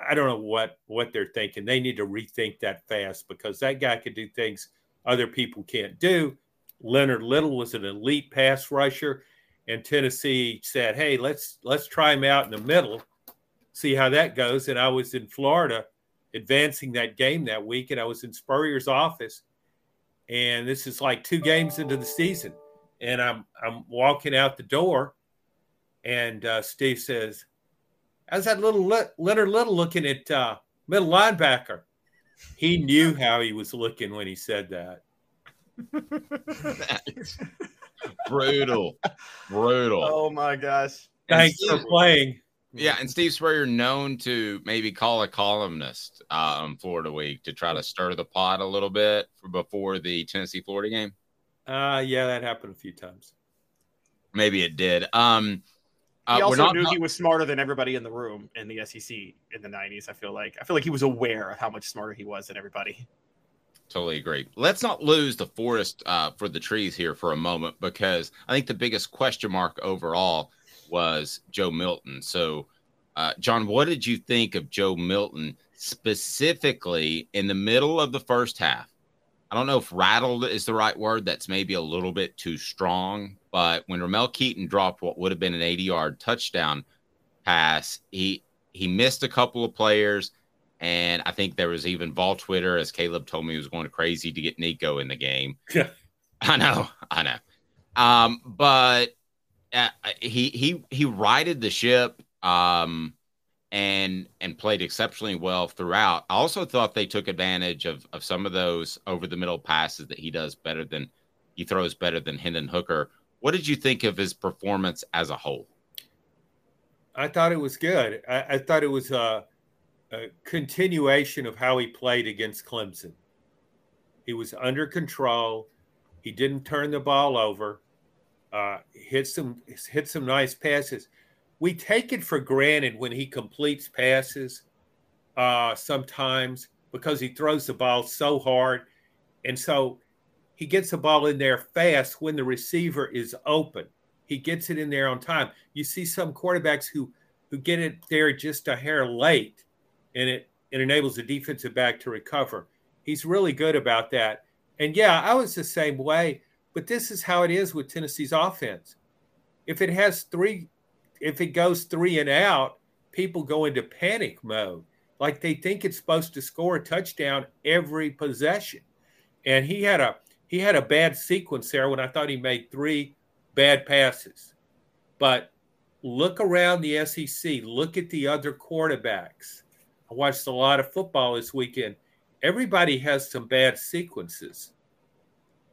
I don't know what what they're thinking. They need to rethink that fast because that guy could do things other people can't do. Leonard Little was an elite pass rusher, and Tennessee said, "Hey, let's let's try him out in the middle, see how that goes." And I was in Florida advancing that game that week, and I was in Spurrier's office, and this is like two games into the season, and I'm I'm walking out the door, and uh, Steve says, "How's that little Le- Leonard Little looking at uh, middle linebacker?" He knew how he was looking when he said that. <laughs> Brutal, brutal. Oh my gosh! Thanks for playing. Yeah, and Steve Spurrier known to maybe call a columnist uh, on Florida Week to try to stir the pot a little bit for before the Tennessee Florida game. Uh, yeah, that happened a few times. Maybe it did. Um, uh, he also not- knew he was smarter than everybody in the room in the SEC in the '90s. I feel like I feel like he was aware of how much smarter he was than everybody. Totally agree. Let's not lose the forest uh, for the trees here for a moment because I think the biggest question mark overall was Joe Milton. So, uh, John, what did you think of Joe Milton specifically in the middle of the first half? I don't know if rattled is the right word. That's maybe a little bit too strong. But when Ramel Keyton dropped what would have been an 80 yard touchdown pass, he he missed a couple of players. And I think there was even Vol Twitter, as Caleb told me, he was going crazy to get Nico in the game. Yeah. <laughs> I know, I know. Um, but uh, he he he righted the ship um, and and played exceptionally well throughout. I also thought they took advantage of of some of those over the middle passes that he does better than he throws better than Hendon Hooker. What did you think of his performance as a whole? I thought it was good. I, I thought it was a, a continuation of how he played against Clemson. He was under control. He didn't turn the ball over. Uh, hit some hit some nice passes. We take it for granted when he completes passes uh, sometimes because he throws the ball so hard, and so he gets the ball in there fast when the receiver is open. He gets it in there on time. You see some quarterbacks who who get it there just a hair late, and it it enables the defensive back to recover. He's really good about that. And yeah, I was the same way. But this is how it is with Tennessee's offense. If it has three, if it goes three and out, people go into panic mode. Like they think it's supposed to score a touchdown every possession. And he had a he had a bad sequence there when I thought he made three bad passes. But look around the SEC, look at the other quarterbacks. I watched a lot of football this weekend. Everybody has some bad sequences.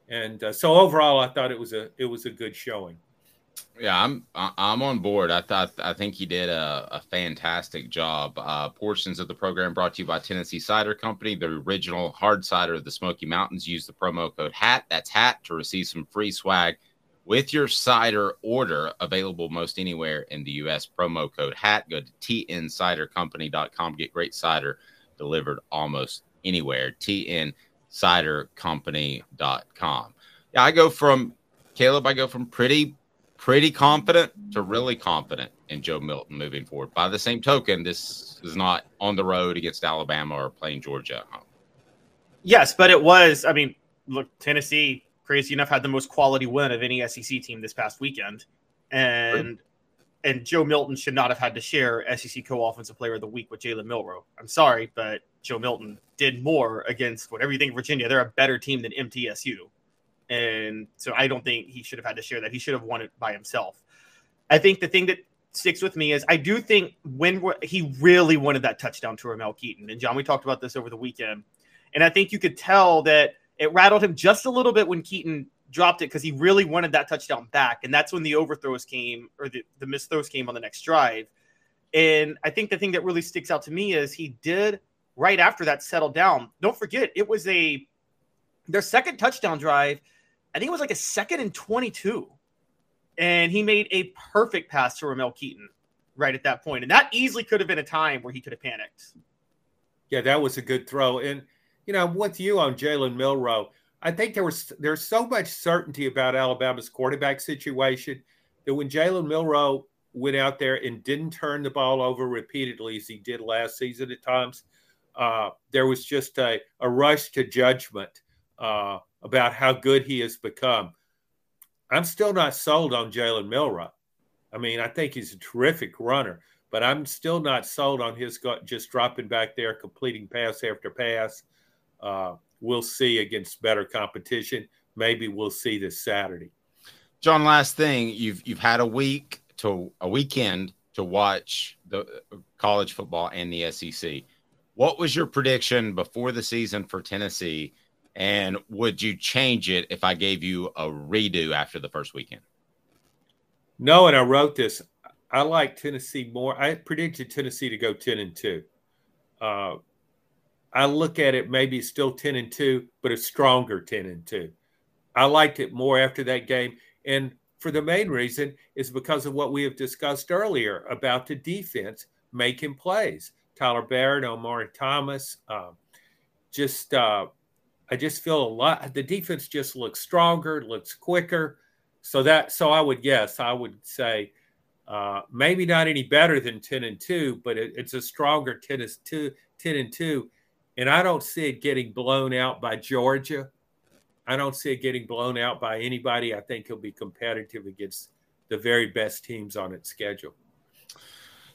And uh, so overall, I thought it was a it was a good showing. Yeah, I'm I'm on board. I thought I think he did a, a fantastic job. Uh, portions of the program brought to you by Tennessee Cider Company, the original hard cider of the Smoky Mountains. Use the promo code HAT. That's HAT to receive some free swag with your cider order. Available most anywhere in the U.S. Promo code HAT. Go to tncidercompany.com. Get great cider delivered almost anywhere. tncidercompany.com. Yeah, I go from Caleb. I go from pretty pretty confident to really confident in Joe Milton moving forward. By the same token, this is not on the road against Alabama or playing Georgia. Yes, but it was. I mean, look, Tennessee, crazy enough, had the most quality win of any SEC team this past weekend. and and Joe Milton should not have had to share SEC co-offensive player of the week with Jalen Milroe. I'm sorry, but Joe Milton did more against whatever you think Virginia. They're a better team than MTSU, and so I don't think he should have had to share that. He should have won it by himself. I think the thing that sticks with me is I do think when he really wanted that touchdown to Ramel Keyton. and John, we talked about this over the weekend, and I think you could tell that it rattled him just a little bit when Keyton dropped it because he really wanted that touchdown back. And that's when the overthrows came or the, the missed throws came on the next drive. And I think the thing that really sticks out to me is he did right after that settled down. Don't forget, it was a their second touchdown drive. I think it was like a second and 22. And he made a perfect pass to Ramel Keyton right at that point. And that easily could have been a time where he could have panicked. Yeah, that was a good throw. And, you know, I'm with you on Jalen Milroe. I think there was there's so much certainty about Alabama's quarterback situation that when Jalen Milroe went out there and didn't turn the ball over repeatedly as he did last season at times, uh, there was just a, a rush to judgment uh, about how good he has become. I'm still not sold on Jalen Milroe. I mean, I think he's a terrific runner, but I'm still not sold on his just dropping back there, completing pass after pass. Uh, we'll see against better competition. Maybe we'll see this Saturday. John, last thing, you've you've had a week to a weekend to watch the college football and the SEC. What was your prediction before the season for Tennessee? And would you change it if I gave you a redo after the first weekend? No, and I wrote this. I like Tennessee more. I predicted Tennessee to go 10 and 2. Uh, I look at it maybe still 10 and 2, but a stronger 10 and 2. I liked it more after that game. And for the main reason is because of what we have discussed earlier about the defense making plays. Tyler Barrett, Omari Thomas, uh, just uh, I just feel a lot. The defense just looks stronger, looks quicker. So that so I would guess I would say uh, maybe not any better than ten and two, but it, it's a stronger 10 as two, 10 and two and I don't see it getting blown out by Georgia. I don't see it getting blown out by anybody. I think he'll be competitive against the very best teams on its schedule.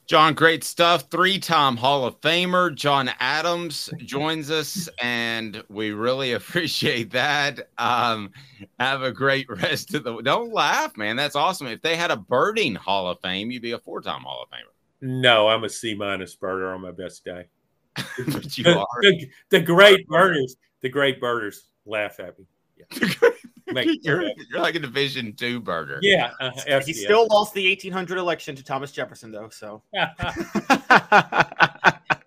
John, great stuff. Three time Hall of Famer John Adams joins us, and we really <laughs> appreciate that. Um, have a great rest of the. Don't laugh, man. That's awesome. If they had a birding Hall of Fame, you'd be a four time Hall of Famer. No, I'm a C minus birder on my best day. <laughs> but you the, are. <laughs> The, the great birders, the great birders laugh at me. Yeah. <laughs> you're, you're, like a Division two burger. Yeah, uh, he still lost the 1800 election to Thomas Jefferson, though. So, <laughs>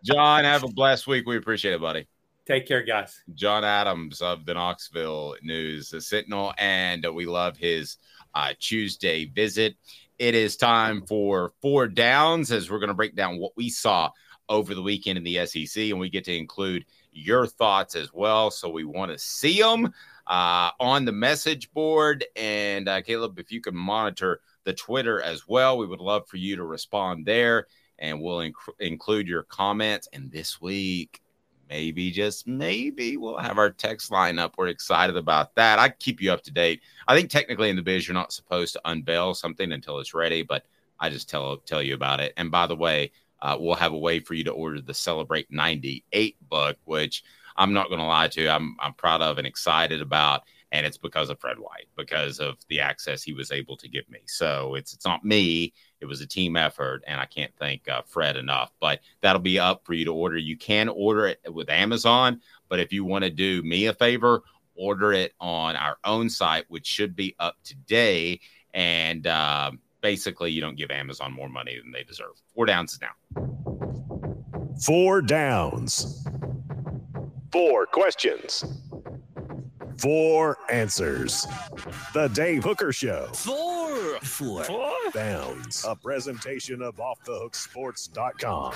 John, have a blessed week. We appreciate it, buddy. Take care, guys. John Adams of the Knoxville News, the Sentinel, and we love his uh, Tuesday visit. It is time for four downs as we're going to break down what we saw over the weekend in the SEC, and we get to include your thoughts as well. So we want to see them uh, on the message board. And uh, Caleb, if you can monitor the Twitter as well, we would love for you to respond there, and we'll inc- include your comments. And this week, maybe just maybe we'll have our text line up. We're excited about that. I keep you up to date. I think technically in the biz, you're not supposed to unveil something until it's ready, but I just tell tell you about it. And by the way, uh, we'll have a way for you to order the Celebrate 98 book, which I'm not going to lie to you, I'm, I'm proud of and excited about. And it's because of Fred White, because of the access he was able to give me. So it's it's not me; it was a team effort, and I can't thank uh, Fred enough. But that'll be up for you to order. You can order it with Amazon, but if you want to do me a favor, order it on our own site, which should be up today. And um, basically you don't give Amazon more money than they deserve. Four downs is now. Four downs. Four questions. Four answers. The Dave Hooker Show. Four. Four. Four. Downs. A presentation of OffTheHookSports.com.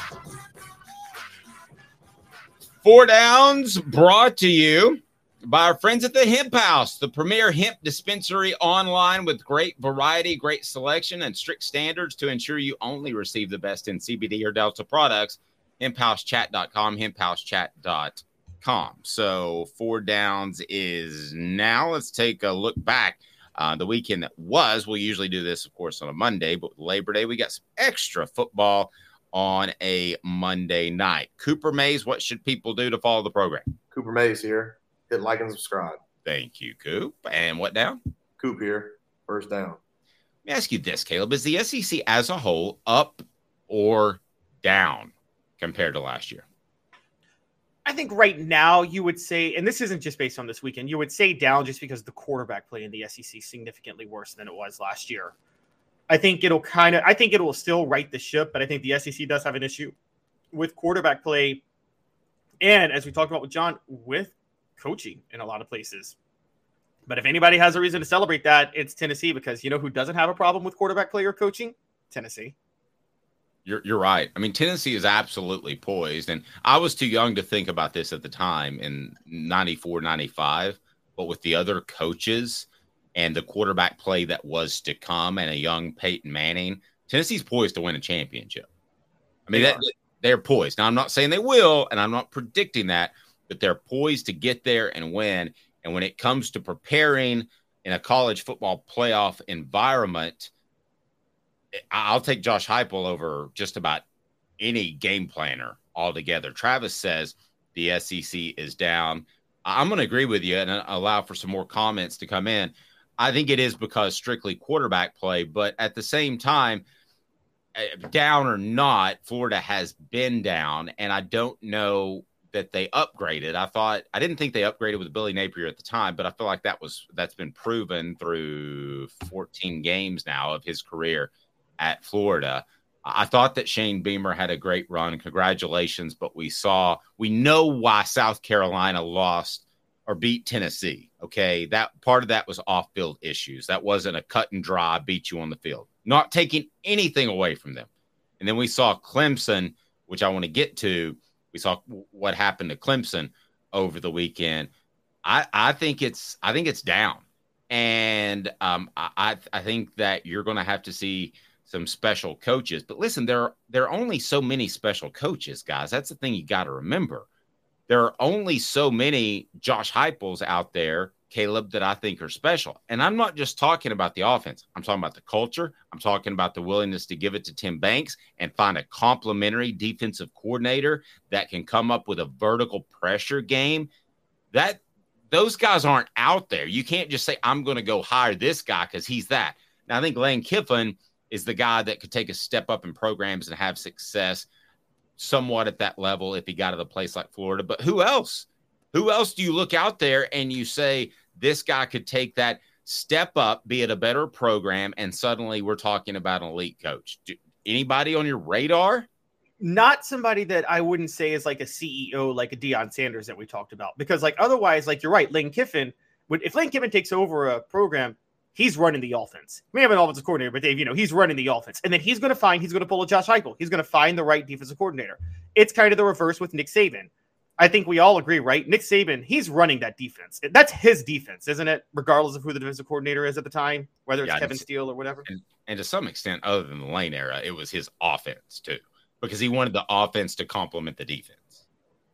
Four downs brought to you by our friends at the Hemp House, the premier hemp dispensary online with great variety, great selection, and strict standards to ensure you only receive the best in CBD or Delta products. HempHouseChat.com, HempHouseChat.com. So, four downs is now. Let's take a look back Uh, the weekend that was, we'll usually do this, of course, on a Monday, but Labor Day, we got some extra football on a Monday night. Cooper Mays, what should people do to follow the program? Cooper Mays here. Hit like and subscribe. Thank you, Coop. And what down? Coop here. First down. Let me ask you this, Caleb. Is the SEC as a whole up or down compared to last year? I think right now you would say, and this isn't just based on this weekend, you would say down just because the quarterback play in the SEC significantly worse than it was last year. I think it'll kind of, I think it will still right the ship, but I think the SEC does have an issue with quarterback play. And as we talked about with John, with coaching in a lot of places. But if anybody has a reason to celebrate that, it's Tennessee because you know who doesn't have a problem with quarterback play or coaching? Tennessee. You're, you're right. I mean, Tennessee is absolutely poised. And I was too young to think about this at the time in 94, 95. But with the other coaches and the quarterback play that was to come and a young Peyton Manning, Tennessee's poised to win a championship. I mean, They that, they're poised. Now, I'm not saying they will, and I'm not predicting that, but they're poised to get there and win. And when it comes to preparing in a college football playoff environment, I'll take Josh Heupel over just about any game planner altogether. Travis says the SEC is down. I'm going to agree with you and allow for some more comments to come in. I think it is because strictly quarterback play, but at the same time, eh, down or not, Florida has been down, and I don't know that they upgraded. I thought I didn't think they upgraded with Billy Napier at the time, but I feel like that was that's been proven through 14 games now of his career at Florida. I thought that Shane Beamer had a great run. Congratulations, but we saw we know why South Carolina lost or beat Tennessee. Okay, that part of that was off-field issues. That wasn't a cut and dry beat you on the field. Not taking anything away from them. And then we saw Clemson, which I want to get to. We saw what happened to Clemson over the weekend. I, I think it's I think it's down, and um, I I think that you're going to have to see some special coaches. But listen, there are, there are only so many special coaches, guys. That's the thing you got to remember. There are only so many Josh Heupels out there, Caleb, that I think are special. And I'm not just talking about the offense. I'm talking about the culture. I'm talking about the willingness to give it to Tim Banks and find a complementary defensive coordinator that can come up with a vertical pressure game. That those guys aren't out there. You can't just say, I'm going to go hire this guy because he's that. Now, I think Lane Kiffin is the guy that could take a step up in programs and have success somewhat at that level if he got to a place like Florida. But who else? Who else do you look out there and you say this guy could take that step up, be it a better program, and suddenly we're talking about an elite coach? Do, anybody on your radar? not somebody that I wouldn't say is like a CEO, like a Deion Sanders that we talked about. Because like otherwise, like you're right, Lane Kiffin. Would if Lane Kiffin takes over a program, he's running the offense. We have an offensive coordinator, but Dave, you know, he's running the offense, and then he's going to find he's going to pull a Josh Heupel. He's going to find the right defensive coordinator. It's kind of the reverse with Nick Saban. I think we all agree, right? Nick Saban, he's running that defense. That's his defense, isn't it? Regardless of who the defensive coordinator is at the time, whether it's Yeah, Kevin Steele or whatever. And, and to some extent, other than the Lane era, it was his offense too, because he wanted the offense to complement the defense.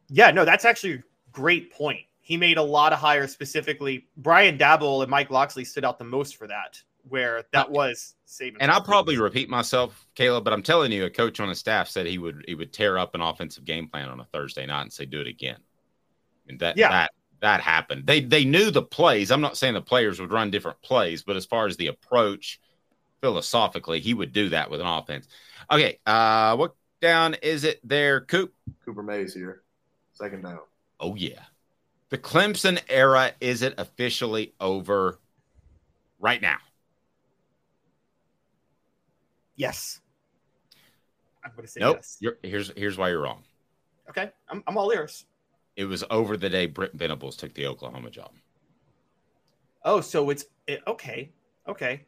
Yeah, no, that's actually a great point. He made a lot of hires specifically. Brian Daboll and Mike Locksley stood out the most for that, where that was saving. And I'll probably repeat myself, Caleb, but I'm telling you, a coach on his staff said he would he would tear up an offensive game plan on a Thursday night and say, "Do it again." And that Yeah. that that happened. They they knew the plays. I'm not saying the players would run different plays, but as far as the approach, philosophically, he would do that with an offense. Okay, uh, what down is it there, Coop? Cooper Mays here. Second down. Oh yeah, the Clemson era is it officially over right now? Yes. I'm going to say nope. yes. You're, here's here's why you're wrong. Okay, I'm, I'm all ears. It was over the day Brent Venables took the Oklahoma job. Oh, so it's it, okay. Okay.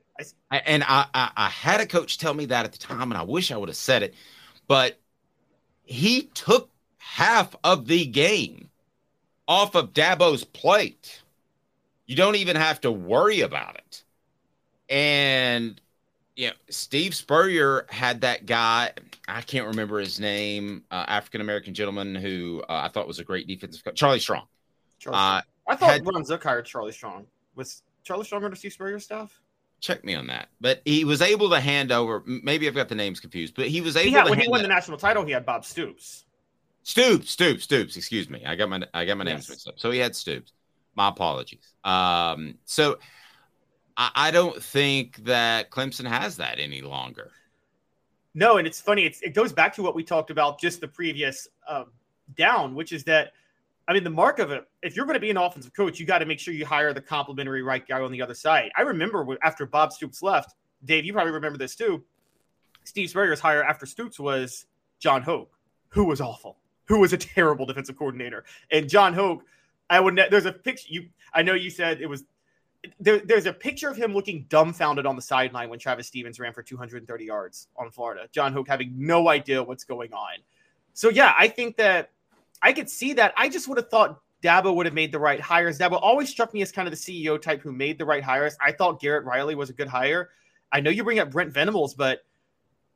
I- And I, I, I had a coach tell me that at the time, and I wish I would have said it, but he took half of the game off of Dabo's plate. You don't even have to worry about it. And you know, Steve Spurrier had that guy. I can't remember his name. Uh, African American gentleman who uh, I thought was a great defensive coach, Charlie Strong. Charlie Uh, I thought had- Ron Zook hired Charlie Strong. Was Charlie Strong under Steve Spurrier's staff? Check me on that. But he was able to hand over. Maybe I've got the names confused, but he was able He had, to when he won that- the national title, he had Bob Stoops. Stoops, Stoops, Stoops. Excuse me. I got my I got my names Yes. mixed up. So he had Stoops. My apologies. Um, so I, I don't think that Clemson has that any longer. No, and it's funny. It's, it goes back to what we talked about just the previous um, down, which is that, I mean, the mark of it, if you're going to be an offensive coach, you got to make sure you hire the complimentary right guy on the other side. I remember after Bob Stoops left, Dave, you probably remember this too. Steve Spurrier's hire after Stoops was Jon Hoke, who was awful, who was a terrible defensive coordinator. And Jon Hoke, I would, ne- there's a picture, you, I know you said it was there, there's a picture of him looking dumbfounded on the sideline when Travis Stephens ran for 230 yards on Florida. Jon Hoke having no idea what's going on. So yeah, I think that I could see that. I just would have thought Dabo would have made the right hires. Dabo always struck me as kind of the CEO type who made the right hires. I thought Garrett Riley was a good hire. I know you bring up Brent Venables, but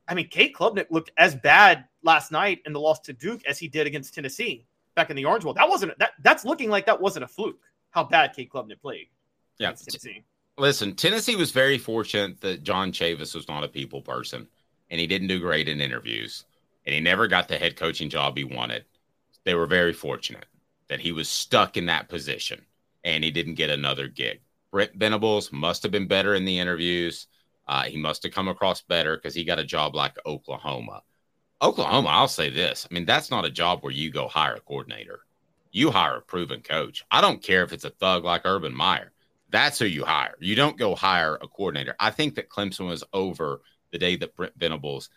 I mean, Cade Klubnik looked as bad last night in the loss to Duke as he did against Tennessee back in the Orange Bowl. That wasn't that. That's looking like that wasn't a fluke. How bad Cade Klubnik played. Yeah. against Tennessee. Listen, Tennessee was very fortunate that John Chavis was not a people person and he didn't do great in interviews and he never got the head coaching job he wanted. They were very fortunate that he was stuck in that position and he didn't get another gig. Brent Venables must have been better in the interviews. Uh, he must have come across better because he got a job like Oklahoma. Oklahoma, I'll say this. I mean, that's not a job where you go hire a coordinator. You hire a proven coach. I don't care if it's a thug like Urban Meyer. That's who you hire. You don't go hire a coordinator. I think that Clemson was over the day that Brent Venables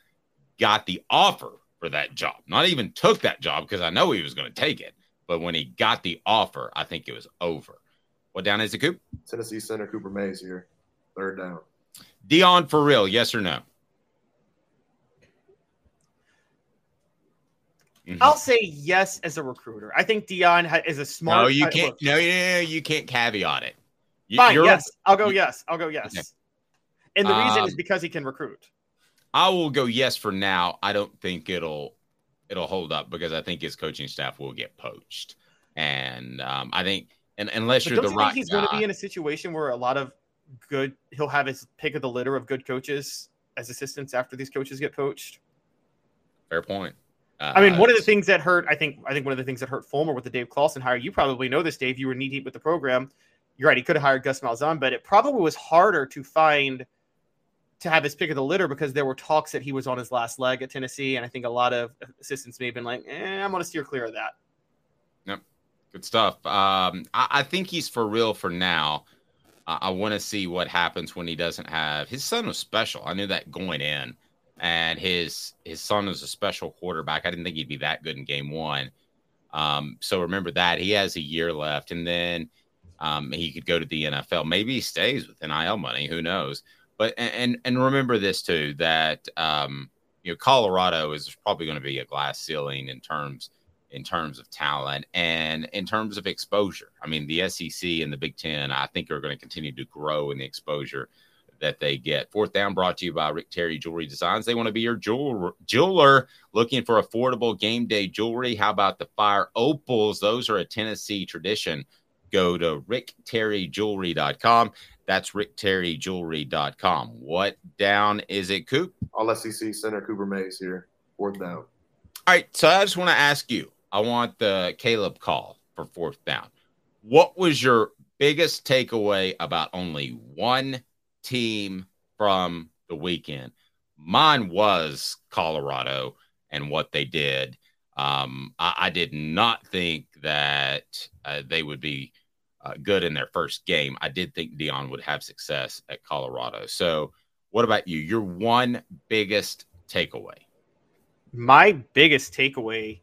got the offer for that job. Not even took that job because I know he was going to take it. But when he got the offer, I think it was over. What down is it, Coop? Tennessee center Cooper Mays here. Third down. Deion for real, yes or no? Mhm. I'll say yes as a recruiter. I think Deion ha- is a smart. No, you can't. No, no, you can't caveat it. You- Fine, yes, I'll go yes. I'll go yes. Okay. And the reason is Um, because he can recruit. I will go yes for now. I don't think it'll it'll hold up because I think his coaching staff will get poached, and um, I think and unless But you're the you right think he's going to be in a situation where a lot of good he'll have his pick of the litter of good coaches as assistants after these coaches get poached? fair point. Uh, I mean, one of the things that hurt, I think, I think one of the things that hurt Fulmer with the Dave Clawson hire, you probably know this, Dave. You were knee deep with the program. You're right. He could have hired Gus Malzahn, but it probably was harder to find to have his pick of the litter because there were talks that he was on his last leg at Tennessee, and I think a lot of assistants may have been like, eh, "I'm going to steer clear of that." Yep. Good stuff. Um, I, I think he's for real for now. I, I want to see what happens when he doesn't have his son was special. I knew that going in, and his his son is a special quarterback. I didn't think he'd be that good in game one. Um, so remember that he has a year left, and then um, he could go to the NFL. Maybe he stays with NIL money. Who knows? But and and, remember this too that um, you know Colorado is probably going to be a glass ceiling in terms in terms of talent and in terms of exposure. I mean, the SEC and the Big Ten, I think, are going to continue to grow in the exposure that they get. Fourth down brought to you by Rick Terry Jewelry Designs. They want to be your jeweler, jeweler looking for affordable game day jewelry. How about the fire opals? Those are a Tennessee tradition. Go to rickterryjewelry.com. That's rickterryjewelry.com. What down is it, Coop? All SEC center Cooper Mays here. Fourth down. All right, so I just want to ask you. I want the Caleb call for fourth down. What was your biggest takeaway about only one team from the weekend? Mine was Colorado and what they did. Um, I, I did not think that uh, they would be uh, good in their first game. I did think Deion would have success at Colorado. So, what about you? Your one biggest takeaway? My biggest takeaway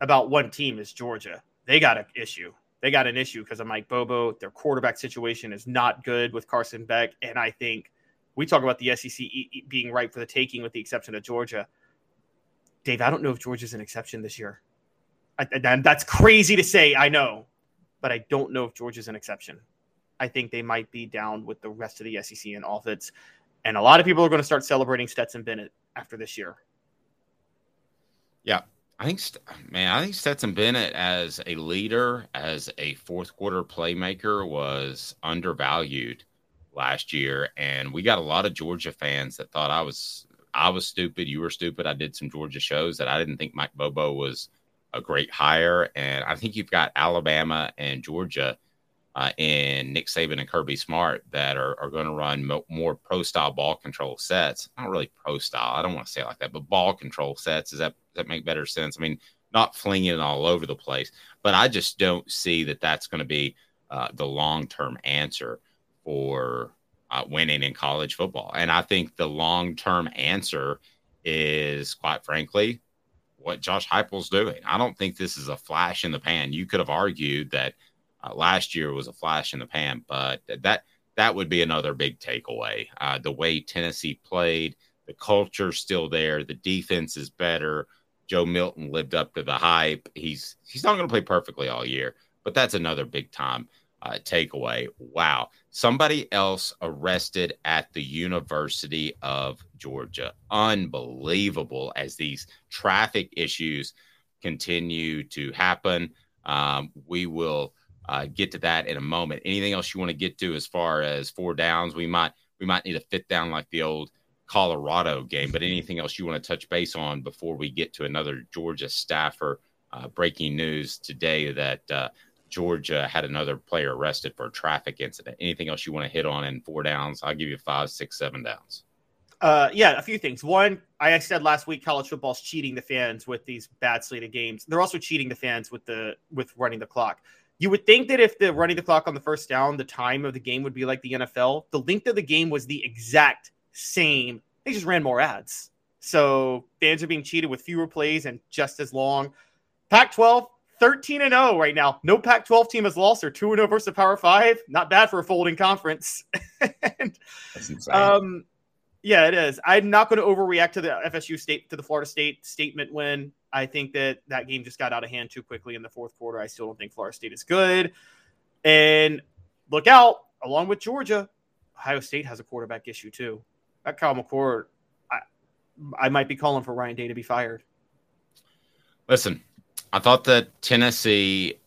about one team is Georgia. They got an issue. They got an issue because of Mike Bobo. Their quarterback situation is not good with Carson Beck. And I think we talk about the SEC being right for the taking, with the exception of Georgia. Dave, I don't know if Georgia's an exception this year. I, that's crazy to say, I know, but I don't know if Georgia's an exception. I think they might be down with the rest of the SEC in offense. And a lot of people are going to start celebrating Stetson Bennett after this year. Yeah, I think, man, I think Stetson Bennett as a leader, as a fourth quarter playmaker, was undervalued last year, and we got a lot of Georgia fans that thought I was I was stupid, you were stupid. I did some Georgia shows that I didn't think Mike Bobo was a great hire, and I think you've got Alabama and Georgia uh, in Nick Saban and Kirby Smart that are, are going to run mo- more pro style ball control sets. Not really pro style. I don't want to say it like that, but ball control sets. Does that does that make better sense? I mean, not flinging it all over the place, but I just don't see that that's going to be uh, the long term answer for uh, winning in college football. And I think the long term answer is, quite frankly, what Josh Heupel's doing. I don't think this is a flash in the pan. You could have argued that uh, last year was a flash in the pan, but that that would be another big takeaway. Uh, the way Tennessee played, the culture's still there, the defense is better. Joe Milton lived up to the hype. He's he's not going to play perfectly all year, but that's another big time uh, takeaway. Wow, somebody else arrested at the University of Georgia. Unbelievable as these traffic issues continue to happen. Um, we will uh, get to that in a moment. Anything else you want to get to as far as four downs? We might we might need to fit down like the old Colorado game. But anything else you want to touch base on before we get to another Georgia staffer? Uh, breaking news today that uh, Georgia had another player arrested for a traffic incident. Anything else you want to hit on in four downs? I'll give you five, six, seven downs. Uh, yeah, a few things. One, I said last week, college football's cheating the fans with these bad slated games. They're also cheating the fans with the with running the clock. You would think that if the running the clock on the first down, the time of the game would be like the NFL. The length of the game was the exact same. They just ran more ads. So fans are being cheated with fewer plays and just as long. Pac 12, 13 and 0 right now. No Pac 12 team has lost. They're 2 and 0 versus the Power 5. Not bad for a folding conference. <laughs> and, That's insane. um, yeah, it is. I'm not going to overreact to the FSU state to the Florida State statement win. I think that that game just got out of hand too quickly in the fourth quarter. I still don't think Florida State is good. And look out, along with Georgia, Ohio State has a quarterback issue too. That Kyle McCord, I, I might be calling for Ryan Day to be fired. Listen, I thought that Tennessee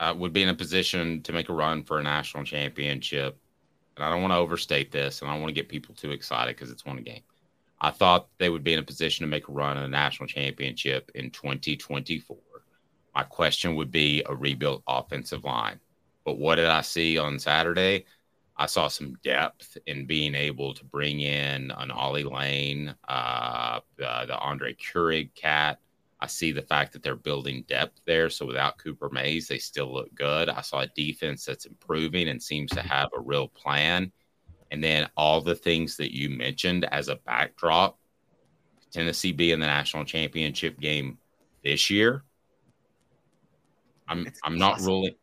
uh, would be in a position to make a run for a national championship. And I don't want to overstate this, and I don't want to get people too excited because it's one game. I thought they would be in a position to make a run at the national championship in 2024. My question would be a rebuilt offensive line. But what did I see on Saturday? I saw some depth in being able to bring in an Ollie Lane, uh, the, the Andrej Karic cat. I see the fact that they're building depth there. So without Cooper Mays, they still look good. I saw a defense that's improving and seems to have a real plan. And then all the things that you mentioned as a backdrop, Tennessee being the national championship game this year. I'm I'm not ruling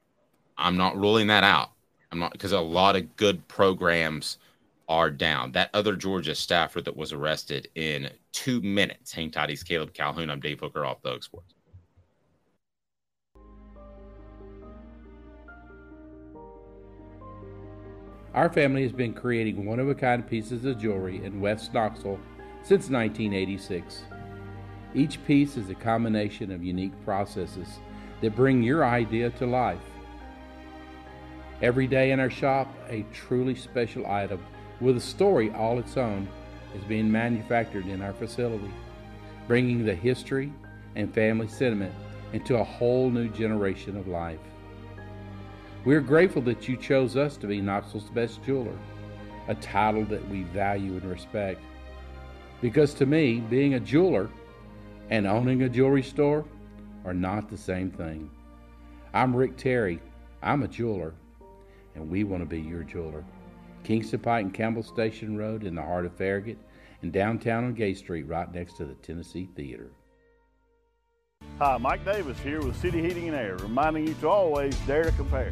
I'm not ruling that out. I'm not because a lot of good programs are down. That other Georgia staffer that was arrested in two minutes. Hang tight, he's Caleb Calhoun. I'm Dave Hooker off the Hook Sports. Our family has been creating one of a kind pieces of jewelry in West Knoxville since 1986. Each piece is a combination of unique processes that bring your idea to life. Every day in our shop, a truly special item with a story all its own is being manufactured in our facility, bringing the history and family sentiment into a whole new generation of life. We are grateful that you chose us to be Knoxville's best jeweler, a title that we value and respect. Because to me, being a jeweler and owning a jewelry store are not the same thing. I'm Rick Terry. I'm a jeweler, and we want to be your jeweler. Kingston Pike and Campbell Station Road in the heart of Farragut, and downtown on Gay Street, right next to the Tennessee Theater. Hi, Mike Davis here with City Heating and Air, reminding you to always dare to compare.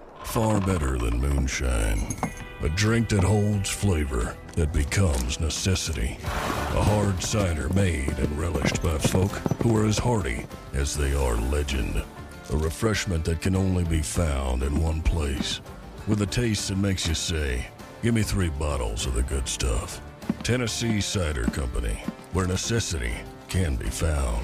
far better than moonshine. A drink that holds flavor, that becomes necessity. A hard cider made and relished by folk who are as hearty as they are legend. A refreshment that can only be found in one place. With a taste that makes you say, Give me three bottles of the good stuff. Tennessee Cider Company, where necessity can be found.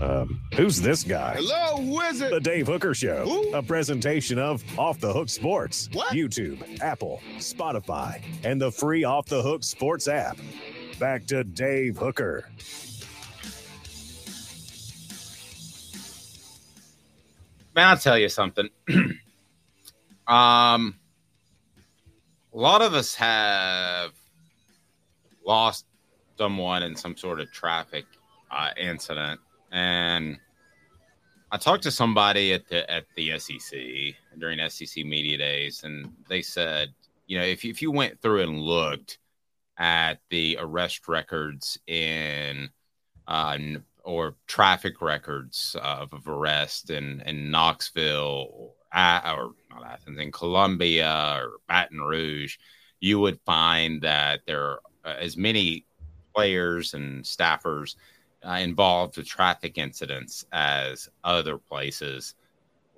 Um, who's this guy? Hello, wizard. The Dave Hooker Show, Who? a presentation of Off the Hook Sports, What? YouTube, Apple, Spotify, and the free Off the Hook Sports app. Back to Dave Hooker. Man, I'll tell you something. <clears throat> um, a lot of us have lost someone in some sort of traffic uh, incident, and I talked to somebody at the at the SEC during SEC media days, and they said, you know, if you, if you went through and looked at the arrest records in uh, or traffic records of, of arrest in, in Knoxville or, or not Athens, in Columbia or Baton Rouge, you would find that there are uh, as many players and staffers uh, involved with traffic incidents as other places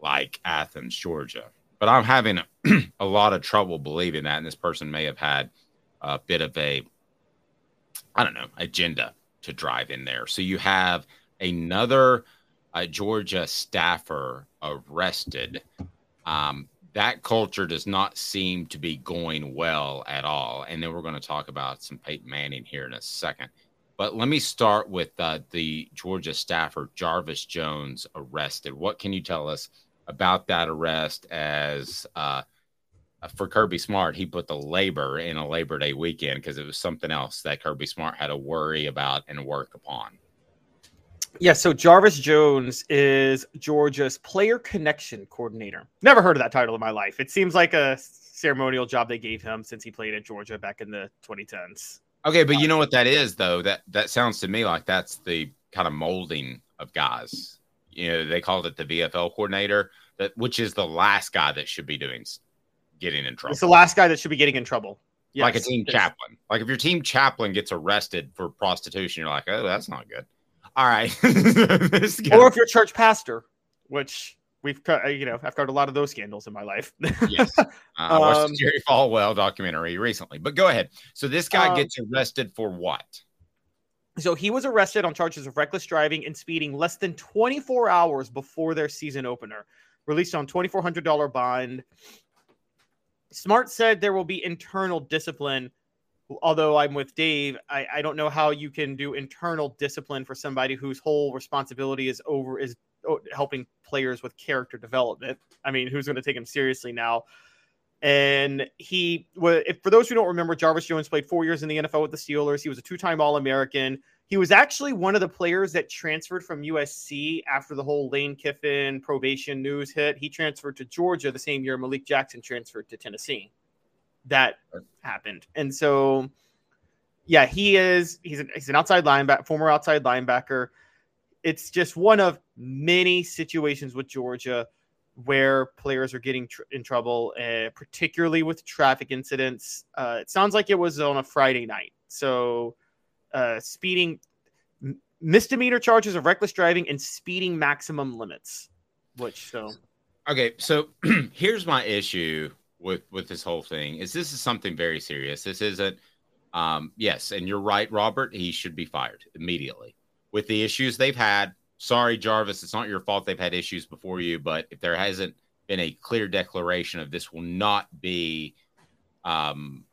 like Athens, Georgia. But I'm having <clears throat> a, lot of trouble believing that, and this person may have had a bit of a, I don't know, agenda to drive in there. So you have another uh, Georgia staffer arrested. Um, that culture does not seem to be going well at all. And then we're going to talk about some Peyton Manning here in a second. But let me start with uh, the Georgia staffer, Jarvis Jones, arrested. What can you tell us about that arrest as uh, for Kirby Smart? He put the labor in a Labor Day weekend because it was something else that Kirby Smart had to worry about and work upon. Yeah, so Jarvis Jones is Georgia's player connection coordinator. Never heard of that title in my life. It seems like a ceremonial job they gave him since he played at Georgia back in the 2010s. Okay, but you know uh, what that is though? That that sounds to me like that's the kind of molding of guys. You know, they called it the VFL coordinator, that which is the last guy that should be doing getting in trouble. It's the last guy that should be getting in trouble. like a team chaplain. Like if your team chaplain gets arrested for prostitution, you're like, oh, that's not good. All right. <laughs> Or if you're a church pastor, which we've cut, you know, I've covered a lot of those scandals in my life. yes. <laughs> Uh, I watched Um, the Jerry Falwell documentary recently, but go ahead. So this guy Um, gets arrested for what? So he was arrested on charges of reckless driving and speeding less than 24 hours before their season opener, released on $2,400 bond. Smart said there will be internal discipline. Although I'm with Dave, I, I don't know how you can do internal discipline for somebody whose whole responsibility is over is Oh, helping players with character development. I mean, who's going to take him seriously now? And he, if, for those who don't remember, Jarvis Jones played four years in the NFL with the Steelers. He was a two time All American. He was actually one of the players that transferred from USC after the whole Lane Kiffin probation news hit. He transferred to Georgia the same year Malik Jackson transferred to Tennessee. That happened. And so, yeah, he is, he's an, he's an outside linebacker, former outside linebacker. It's just one of many situations with Georgia where players are getting tr- in trouble, uh, particularly with traffic incidents. Uh, it sounds like it was on a Friday night. So, uh, speeding, m- misdemeanor charges of reckless driving and speeding maximum limits. Which so Okay, so <clears throat> here's my issue with with this whole thing is this is something very serious. This isn't um yes, and you're right, Robert, he should be fired immediately. With the issues they've had, sorry Jarvis, it's not your fault they've had issues before you, but if there hasn't been a clear declaration of this will not be um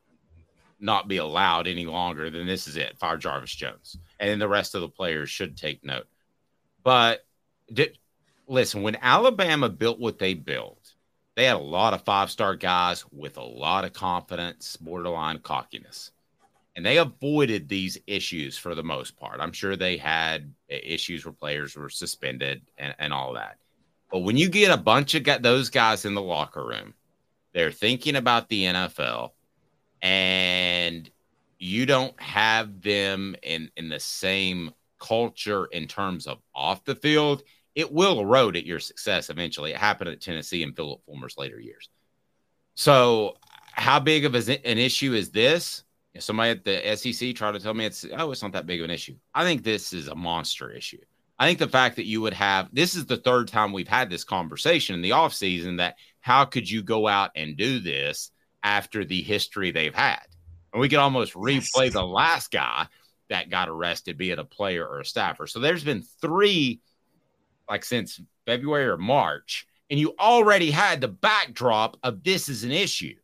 not be allowed any longer, then this is it. Fire Jarvis Jones. And then the rest of the players should take note. But did, listen, when Alabama built what they built, they had a lot of five star guys with a lot of confidence, borderline cockiness. And they avoided these issues for the most part. I'm sure they had issues where players were suspended and, and all that. But when you get a bunch of got those guys in the locker room, they're thinking about the NFL and you don't have them in in the same culture in terms of off the field, it will erode at your success eventually. It happened at Tennessee and Philip Fulmer's later years. So, how big of an issue is this? Somebody at the SEC tried to tell me it's oh, it's not that big of an issue. I think this is a monster issue. I think the fact that you would have this is the third time we've had this conversation in the offseason that how could you go out and do this after the history they've had? And we could almost replay the last guy that got arrested, be it a player or a staffer. So there's been three, like since February or March, and you already had the backdrop of this is an issue.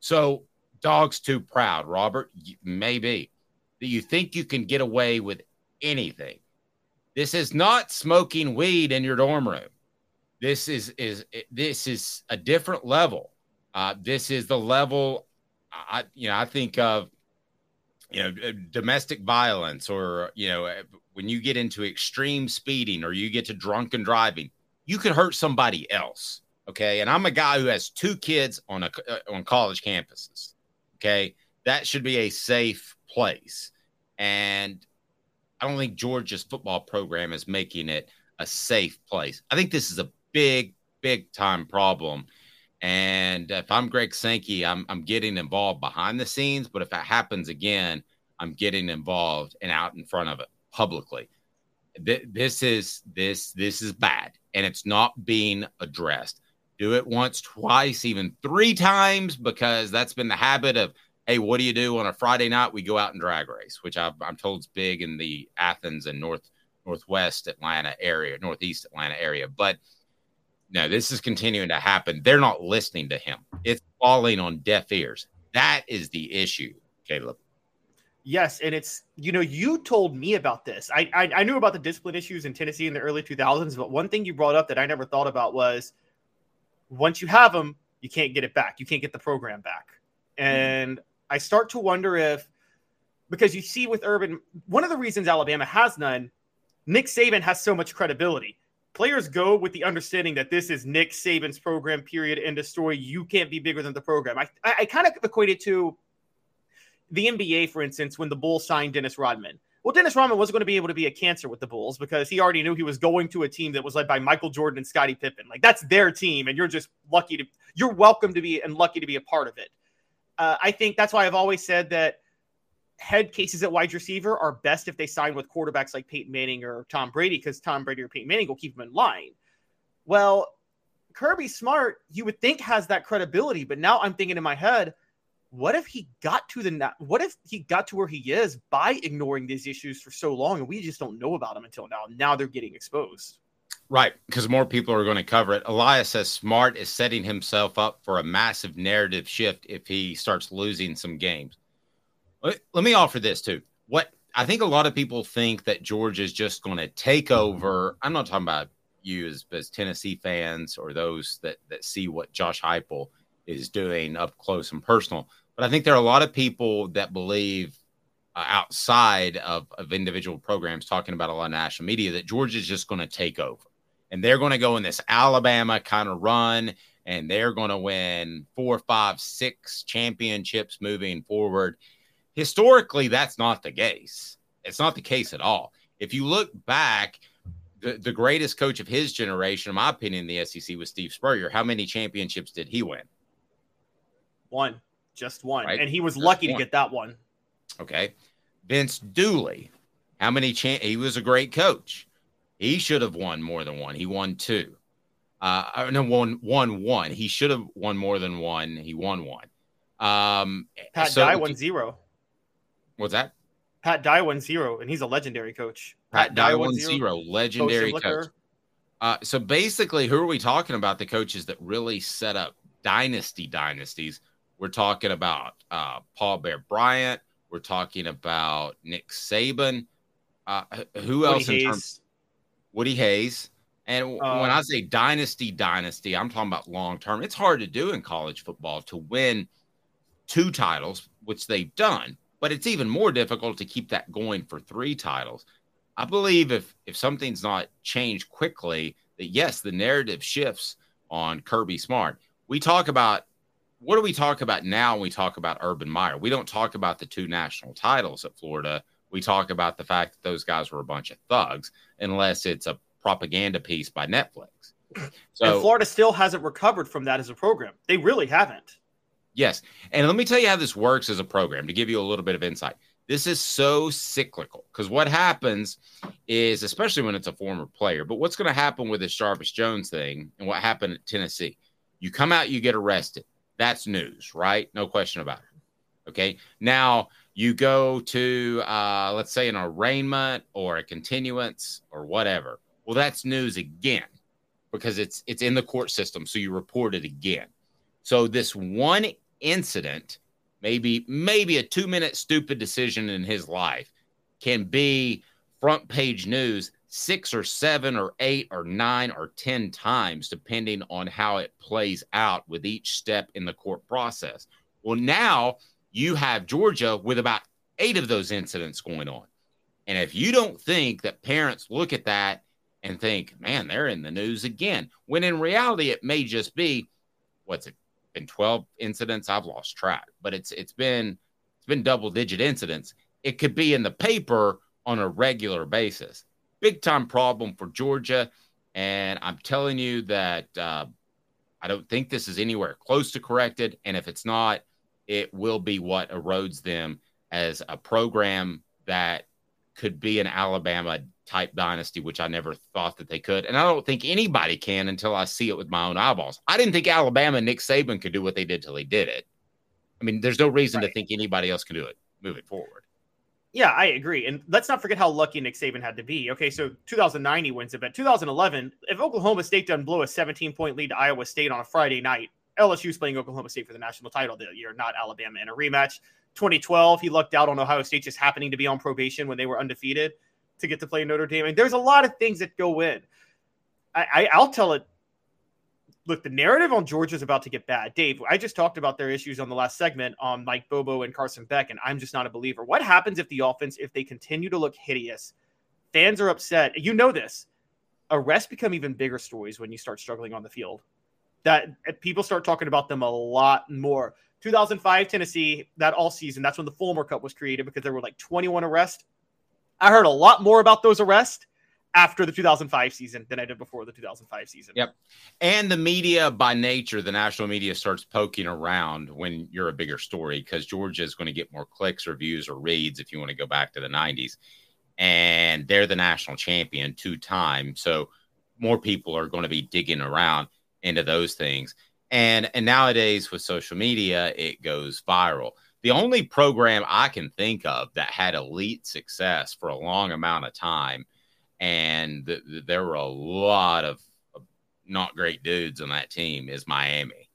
So dog's too proud, Robert. Maybe that you think you can get away with anything. This is not smoking weed in your dorm room. This is is this is a different level. Uh, this is the level I you know I think of you know uh, domestic violence or you know uh, when you get into extreme speeding or you get to drunken driving you could hurt somebody else okay and i'm a guy who has two kids on a on college campuses okay that should be a safe place and i don't think georgia's football program is making it a safe place i think this is a big big time problem and if I'm Greg Sankey, I'm I'm getting involved behind the scenes. But if it happens again, I'm getting involved and out in front of it publicly. This is this this is bad, and it's not being addressed. Do it once, twice, even three times, because that's been the habit of. Hey, what do you do on a Friday night? We go out and drag race, which i am told is big in the Athens and North Northwest Atlanta area, Northeast Atlanta area. But no, this is continuing to happen. They're not listening to him. It's falling on deaf ears. That is the issue, Caleb. Yes, and it's you know you told me about this. I, I I, knew about the discipline issues in Tennessee in the early 2000s, but one thing you brought up that I never thought about was once you have them, you can't get it back. You can't get the program back. And mm. I start to wonder if because you see with Urban, one of the reasons Alabama has none, Nick Saban has so much credibility players go with the understanding that this is Nick Saban's program, period, end of story. You can't be bigger than the program. I, I, I kind of equate it to the NBA, for instance, when the Bulls signed Dennis Rodman. Well, Dennis Rodman wasn't going to be able to be a cancer with the Bulls because he already knew he was going to a team that was led by Michael Jordan and Scottie Pippen. Like that's their team, and you're just lucky to, you're welcome to be and lucky to be a part of it. Uh, I think that's why I've always said that head cases at wide receiver are best if they sign with quarterbacks like Peyton Manning or Tom Brady because Tom Brady or Peyton Manning will keep them in line. Well, Kirby Smart, you would think has that credibility, but now I'm thinking in my head, what if he got to the what if he got to where he is by ignoring these issues for so long and we just don't know about them until now. Now they're getting exposed. Right, because more people are going to cover it. Elias says Smart is setting himself up for a massive narrative shift if he starts losing some games. Let me offer this too. What I think a lot of people think that george is just going to take over. I'm not talking about you as, as Tennessee fans or those that that see what Josh Heupel is doing up close and personal. But I think there are a lot of people that believe uh, outside of, of individual programs talking about a lot of national media that Georgia is just going to take over and they're going to go in this Alabama kind of run and they're going to win four, five, six championships moving forward historically, that's not the case. It's not the case at all. If you look back, the, the greatest coach of his generation, in my opinion, in the SEC was Steve Spurrier. How many championships did he win? One, just one. Right? And he was lucky to get that one. Okay. Vince Dooley, How many chan- he was a great coach. He should have won more than one. He won two. Uh, no, one, one, one. He should have won more than one. He won one. Um, Pat so- Dye won zero. What's that? Pat Dye won zero, and he's a legendary coach. Pat Dye won zero, legendary Bo coach. Uh, so basically, who are we talking about? The coaches that really set up dynasty dynasties. We're talking about uh, Paul Bear Bryant. We're talking about Nick Saban. Uh, who Woody else in terms? Hayes. Woody Hayes. And Uh, when I say dynasty, dynasty, I'm talking about long term. It's hard to do in college football to win two titles, which they've done, but it's even more difficult to keep that going for three titles. I believe if if something's not changed quickly, that yes, the narrative shifts on Kirby Smart. We talk about what do we talk about now when we talk about Urban Meyer? We don't talk about the two national titles at Florida. We talk about the fact that those guys were a bunch of thugs, unless it's a propaganda piece by Netflix. So and Florida still hasn't recovered from that as a program. They really haven't. Yes. And let me tell you how this works as a program to give you a little bit of insight. This is so cyclical because what happens is, especially when it's a former player, but what's going to happen with this Jarvis Jones thing and what happened at Tennessee? You come out, you get arrested. That's news, right? No question about it. Okay. Now you go to, uh, let's say, an arraignment or a continuance or whatever. Well, that's news again because it's it's in the court system. So you report it again. So this one incident, maybe maybe a two minute stupid decision in his life, can be front page news six or seven or eight or nine or ten times, depending on how it plays out with each step in the court process. Well, now you have Georgia with about eight of those incidents going on. And if you don't think that parents look at that and think, man, they're in the news again, when in reality it may just be, what's it been 12 incidents? I've lost track, but it's it's been it's been double digit incidents. It could be in the paper on a regular basis. Big time problem for Georgia. And I'm telling you that uh, I don't think this is anywhere close to corrected. And if it's not, it will be what erodes them as a program that could be an Alabama type dynasty, which I never thought that they could. And I don't think anybody can until I see it with my own eyeballs. I didn't think Alabama and Nick Saban could do what they did till they did it. I mean, there's no reason to think anybody else can do it moving forward. Yeah, I agree. And let's not forget how lucky Nick Saban had to be. Okay, so 2009 he wins it, but 2011, if Oklahoma State doesn't blow a 17 point lead to Iowa State on a Friday night, LSU's playing Oklahoma State for the national title that year, not Alabama in a rematch. 2012, he lucked out on Ohio State just happening to be on probation when they were undefeated to get to play Notre Dame. And there's a lot of things that go in. I, I I'll tell it. Look, the narrative on Georgia's about to get bad. Dave, I just talked about their issues on the last segment on Mike Bobo and Carson Beck, and I'm just not a believer. What happens if the offense, if they continue to look hideous? Fans are upset. You know this. Arrests become even bigger stories when you start struggling on the field. That eh, people start talking about them a lot more. 2005 Tennessee, that all season, that's when the Fulmer Cup was created because there were like 21 arrests. I heard a lot more about those arrests after the 2005 season than I did before the 2005 season. Yep. And the media by nature, the national media starts poking around when you're a bigger story because Georgia is going to get more clicks or views or reads if you want to go back to the 90s. And they're the national champion two times. So more people are going to be digging around into those things. And and nowadays with social media, it goes viral. The only program I can think of that had elite success for a long amount of time, and th- th- there were a lot of not great dudes on that team, is Miami.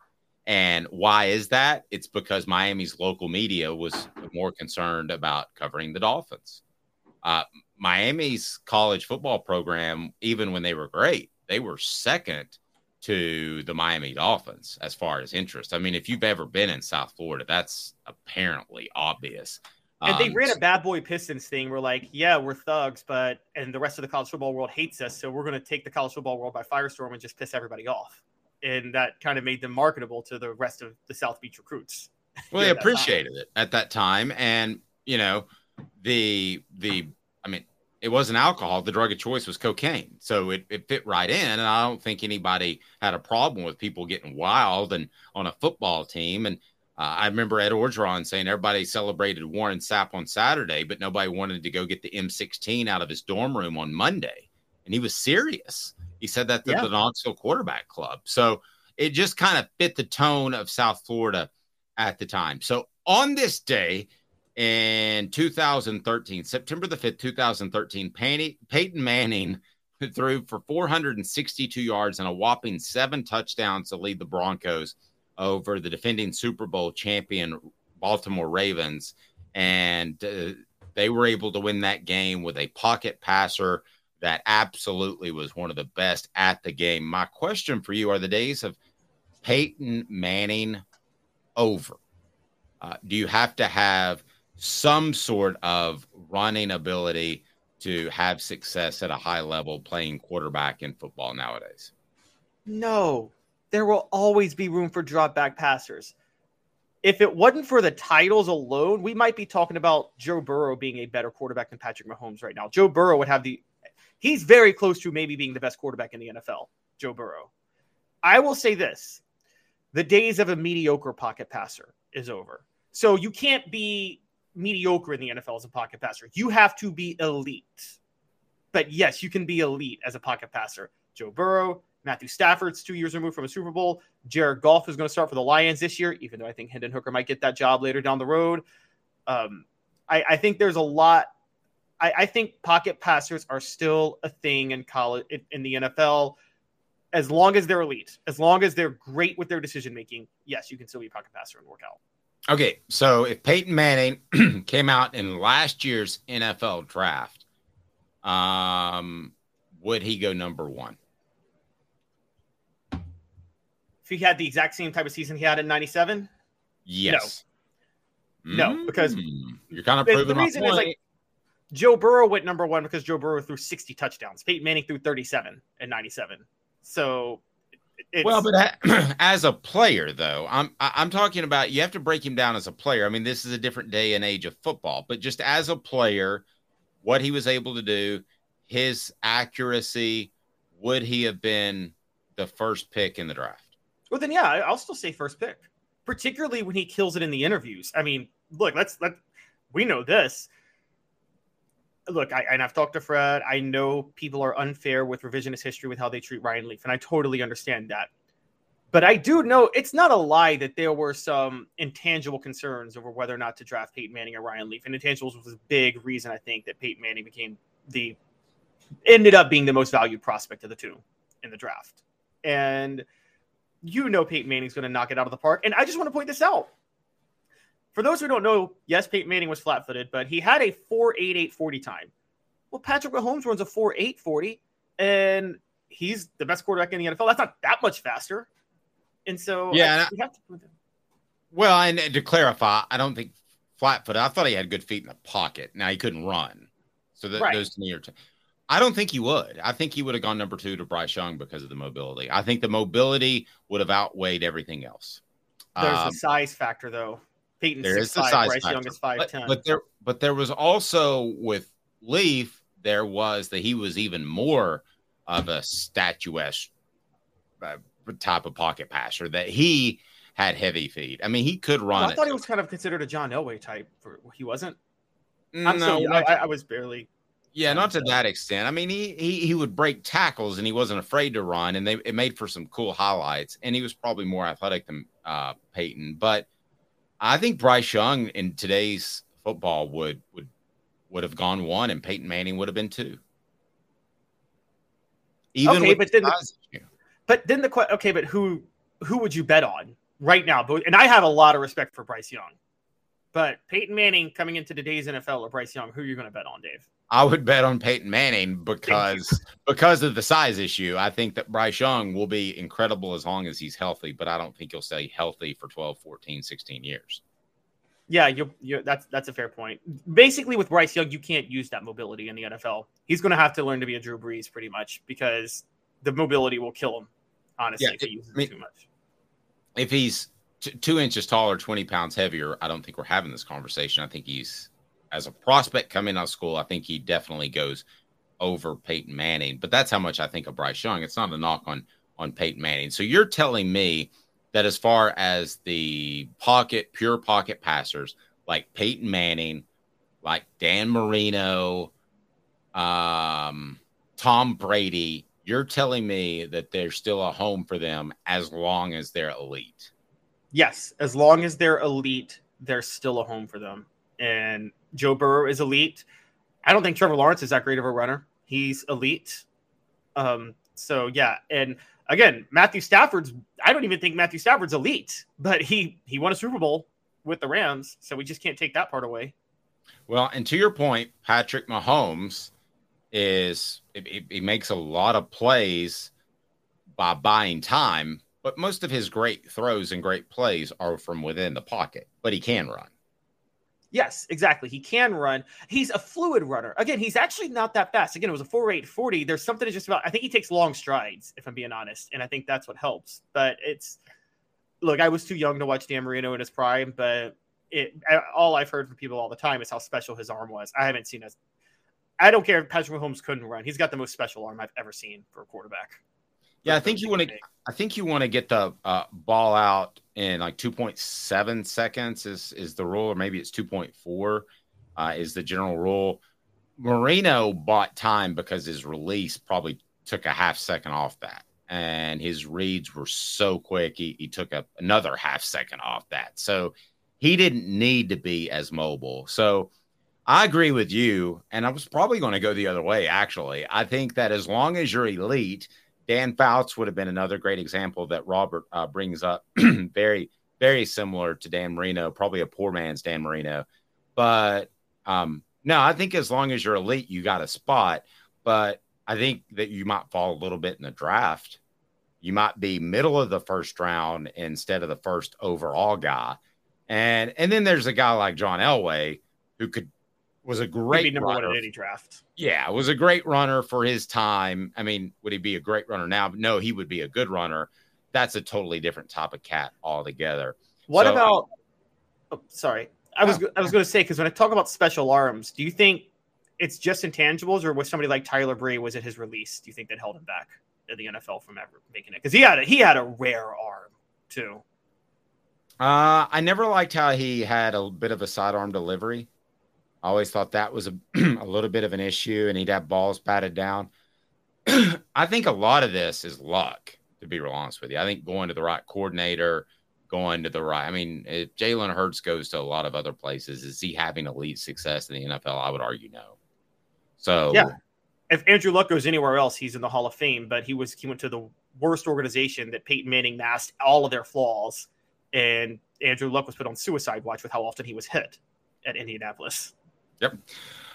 And why is that? It's because Miami's local media was more concerned about covering the Dolphins. Uh, Miami's college football program, even when they were great, they were second to the Miami Dolphins as far as interest. I mean, if you've ever been in South Florida, that's apparently obvious. And they Um, ran a bad boy Pistons thing. We're like, yeah, we're thugs, but and the rest of the college football world hates us, so we're going to take the college football world by firestorm and just piss everybody off. And that kind of made them marketable to the rest of the South Beach recruits. Well, they <laughs> appreciated it at that time, and you know, the the I mean, it wasn't alcohol. The drug of choice was cocaine, so it, it fit right in. And I don't think anybody had a problem with people getting wild and on a football team. And Uh, I remember Ed Orgeron saying everybody celebrated Warren Sapp on Saturday, but nobody wanted to go get the M16 out of his dorm room on Monday. And he was serious. He said that to Yeah. the Knoxville Quarterback Club. So it just kind of fit the tone of South Florida at the time. So on this day in 2013, September the 5th, 2013, Payne- Peyton Manning <laughs> threw for 462 yards and a whopping seven touchdowns to lead the Broncos over the defending Super Bowl champion Baltimore Ravens. And uh, they were able to win that game with a pocket passer that absolutely was one of the best at the game. My question for you are the days of Peyton Manning over? Uh, do you have to have some sort of running ability to have success at a high level playing quarterback in football nowadays? No, there will always be room for drop back passers. If it wasn't for the titles alone, we might be talking about Joe Burrow being a better quarterback than Patrick Mahomes right now. Joe Burrow would have the, he's very close to maybe being the best quarterback in the NFL, Joe Burrow. I will say this the days of a mediocre pocket passer is over. So you can't be mediocre in the NFL as a pocket passer. You have to be elite. But yes, you can be elite as a pocket passer. Joe Burrow, Matthew Stafford's two years removed from a Super Bowl. Jared Goff is going to start for the Lions this year, even though I think Hendon Hooker might get that job later down the road. Um, I, I think there's a lot. I, I think pocket passers are still a thing in college in, in the NFL. As long as they're elite, as long as they're great with their decision making, yes, you can still be a pocket passer and work out. Okay, so if Peyton Manning <clears throat> came out in last year's NFL draft, um, would he go number one? If he had the exact same type of season he had in '97, Yes. no, because Mm, you're kind of the, proving the reason is like point. Joe Burrow went number one because Joe Burrow threw 60 touchdowns. Peyton Manning threw 37 in 97. So it's, well, but <clears throat> as a player, though, I'm I'm talking about you have to break him down as a player. I mean, this is a different day and age of football, but just as a player, what he was able to do, his accuracy, would he have been the first pick in the draft? Well, then yeah, I'll still say first pick, particularly when he kills it in the interviews. I mean, look, let's let we know this. Look, I, and I've talked to Fred. I know people are unfair with revisionist history with how they treat Ryan Leaf, and I totally understand that. But I do know it's not a lie that there were some intangible concerns over whether or not to draft Peyton Manning or Ryan Leaf. And intangibles was a big reason I think that Peyton Manning became the ended up being the most valued prospect of the two in the draft. And you know Peyton Manning's going to knock it out of the park. And I just want to point this out. For those who don't know, yes, Peyton Manning was flat footed, but he had a 4.88 40 time. Well, Patrick Mahomes runs a 4.8 40, and he's the best quarterback in the NFL. That's not that much faster. And so, Yeah, I- and I- we have to Well, and to clarify, I don't think flat footed. I thought he had good feet in the pocket. Now he couldn't run, so that Right. those are. T- I don't think he would. I think he would have gone number two to Bryce Young because of the mobility. I think the mobility would have outweighed everything else. There's Um, the size factor, though. Peyton's there is the 6'5", size Bryce factor. Young is 5'10". But, but there, but there was also with Leaf, there was that he was even more of a statuesque uh, type of pocket passer. That he had heavy feet. I mean, he could run. I it. thought he was kind of considered a John Elway type. For, he wasn't. I'm No, so, I, I was barely. Yeah, not to that extent. I mean, he, he he would break tackles and he wasn't afraid to run, and they it made for some cool highlights. And he was probably more athletic than uh, Peyton, but I think Bryce Young in today's football would would would have gone one, and Peyton Manning would have been two. Even okay, but then, the, but then the okay, but who who would you bet on right now? But and I have a lot of respect for Bryce Young, but Peyton Manning coming into today's NFL or Bryce Young, who are you going to bet on, Dave? I would bet on Peyton Manning because because of the size issue. I think that Bryce Young will be incredible as long as he's healthy, but I don't think he'll stay healthy for 12, 14, 16 years. Yeah, you you that's that's a fair point. Basically, with Bryce Young, you can't use that mobility in the NFL. He's going to have to learn to be a Drew Brees pretty much because the mobility will kill him. Honestly, Yeah, if he uses I mean- it too much. If he's t- two inches taller, 20 pounds heavier, I don't think we're having this conversation. I think he's, as a prospect coming out of school, I think he definitely goes over Peyton Manning. But that's how much I think of Bryce Young. It's not a knock on on Peyton Manning. So you're telling me that as far as the pocket, pure pocket passers like Peyton Manning, like Dan Marino, um, Tom Brady, you're telling me that there's still a home for them as long as they're elite. Yes, as long as they're elite, there's still a home for them. And Joe Burrow is elite. I don't think Trevor Lawrence is that great of a runner. He's elite. Um, so yeah, and again, Matthew Stafford's I don't even think Matthew Stafford's elite, but he he won a Super Bowl with the Rams, so we just can't take that part away. Well, and to your point, Patrick Mahomes is he makes a lot of plays by buying time, but most of his great throws and great plays are from within the pocket, but he can run. Yes, exactly. He can run. He's a fluid runner. Again, he's actually not that fast. Again, it was a 4 8 40. There's something just about, I think he takes long strides, if I'm being honest. And I think that's what helps. But it's, look, I was too young to watch Dan Marino in his prime, but it, all I've heard from people all the time is how special his arm was. I haven't seen as, I don't care if Patrick Mahomes couldn't run. He's got the most special arm I've ever seen for a quarterback. Yeah, I think you want to. I think you want to get the uh, ball out in like 2.7 seconds is is the rule, or maybe it's 2.4 uh, is the general rule. Marino bought time because his release probably took a half second off that, and his reads were so quick he, he took a, another half second off that. So he didn't need to be as mobile. So I agree with you, and I was probably going to go the other way. Actually, I think that as long as you're elite Dan Fouts would have been another great example that Robert uh, brings up. <clears throat> very, very similar to Dan Marino, probably a poor man's Dan Marino. But um, no, I think as long as you're elite, you got a spot. But I think that you might fall a little bit in the draft. You might be middle of the first round instead of the first overall guy. And and then there's a guy like John Elway who could was a great Maybe number runner. one in any draft. Yeah, was a great runner for his time. I mean, would he be a great runner now? No, he would be a good runner. That's a totally different type of cat altogether. What So, about? Oh, sorry, I was I was going to say because when I talk about special arms, do you think it's just intangibles, or was somebody like Tyler Bray was it his release? Do you think that held him back in the NFL from ever making it? Because he had a, he had a rare arm too. Uh, I never liked how he had a bit of a sidearm delivery. I always thought that was a, <clears throat> a little bit of an issue, and he'd have balls batted down. <clears throat> I think a lot of this is luck, to be real honest with you. I think going to the right coordinator, going to the right. I mean, if Jalen Hurts goes to a lot of other places, is he having elite success in the NFL? I would argue no. So Yeah. If Andrew Luck goes anywhere else, he's in the Hall of Fame. But he was he went to the worst organization that Peyton Manning masked all of their flaws, and Andrew Luck was put on suicide watch with how often he was hit at Indianapolis. Yep.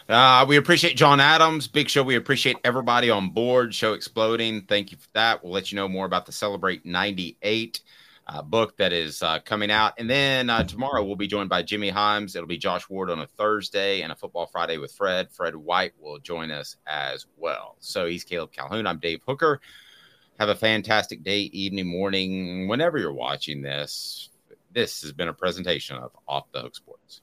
Uh, we appreciate John Adams. Big show. We appreciate everybody on board. Show exploding. Thank you for that. We'll let you know more about the Celebrate 98 uh, book that is uh, coming out. And then uh, tomorrow we'll be joined by Jimmy Hyams. It'll be Josh Ward on a Thursday and a Football Friday with Fred. Fred White will join us as well. So he's Caleb Calhoun. I'm Dave Hooker. Have a fantastic day, evening, morning, whenever you're watching this. This has been a presentation of Off the Hook Sports.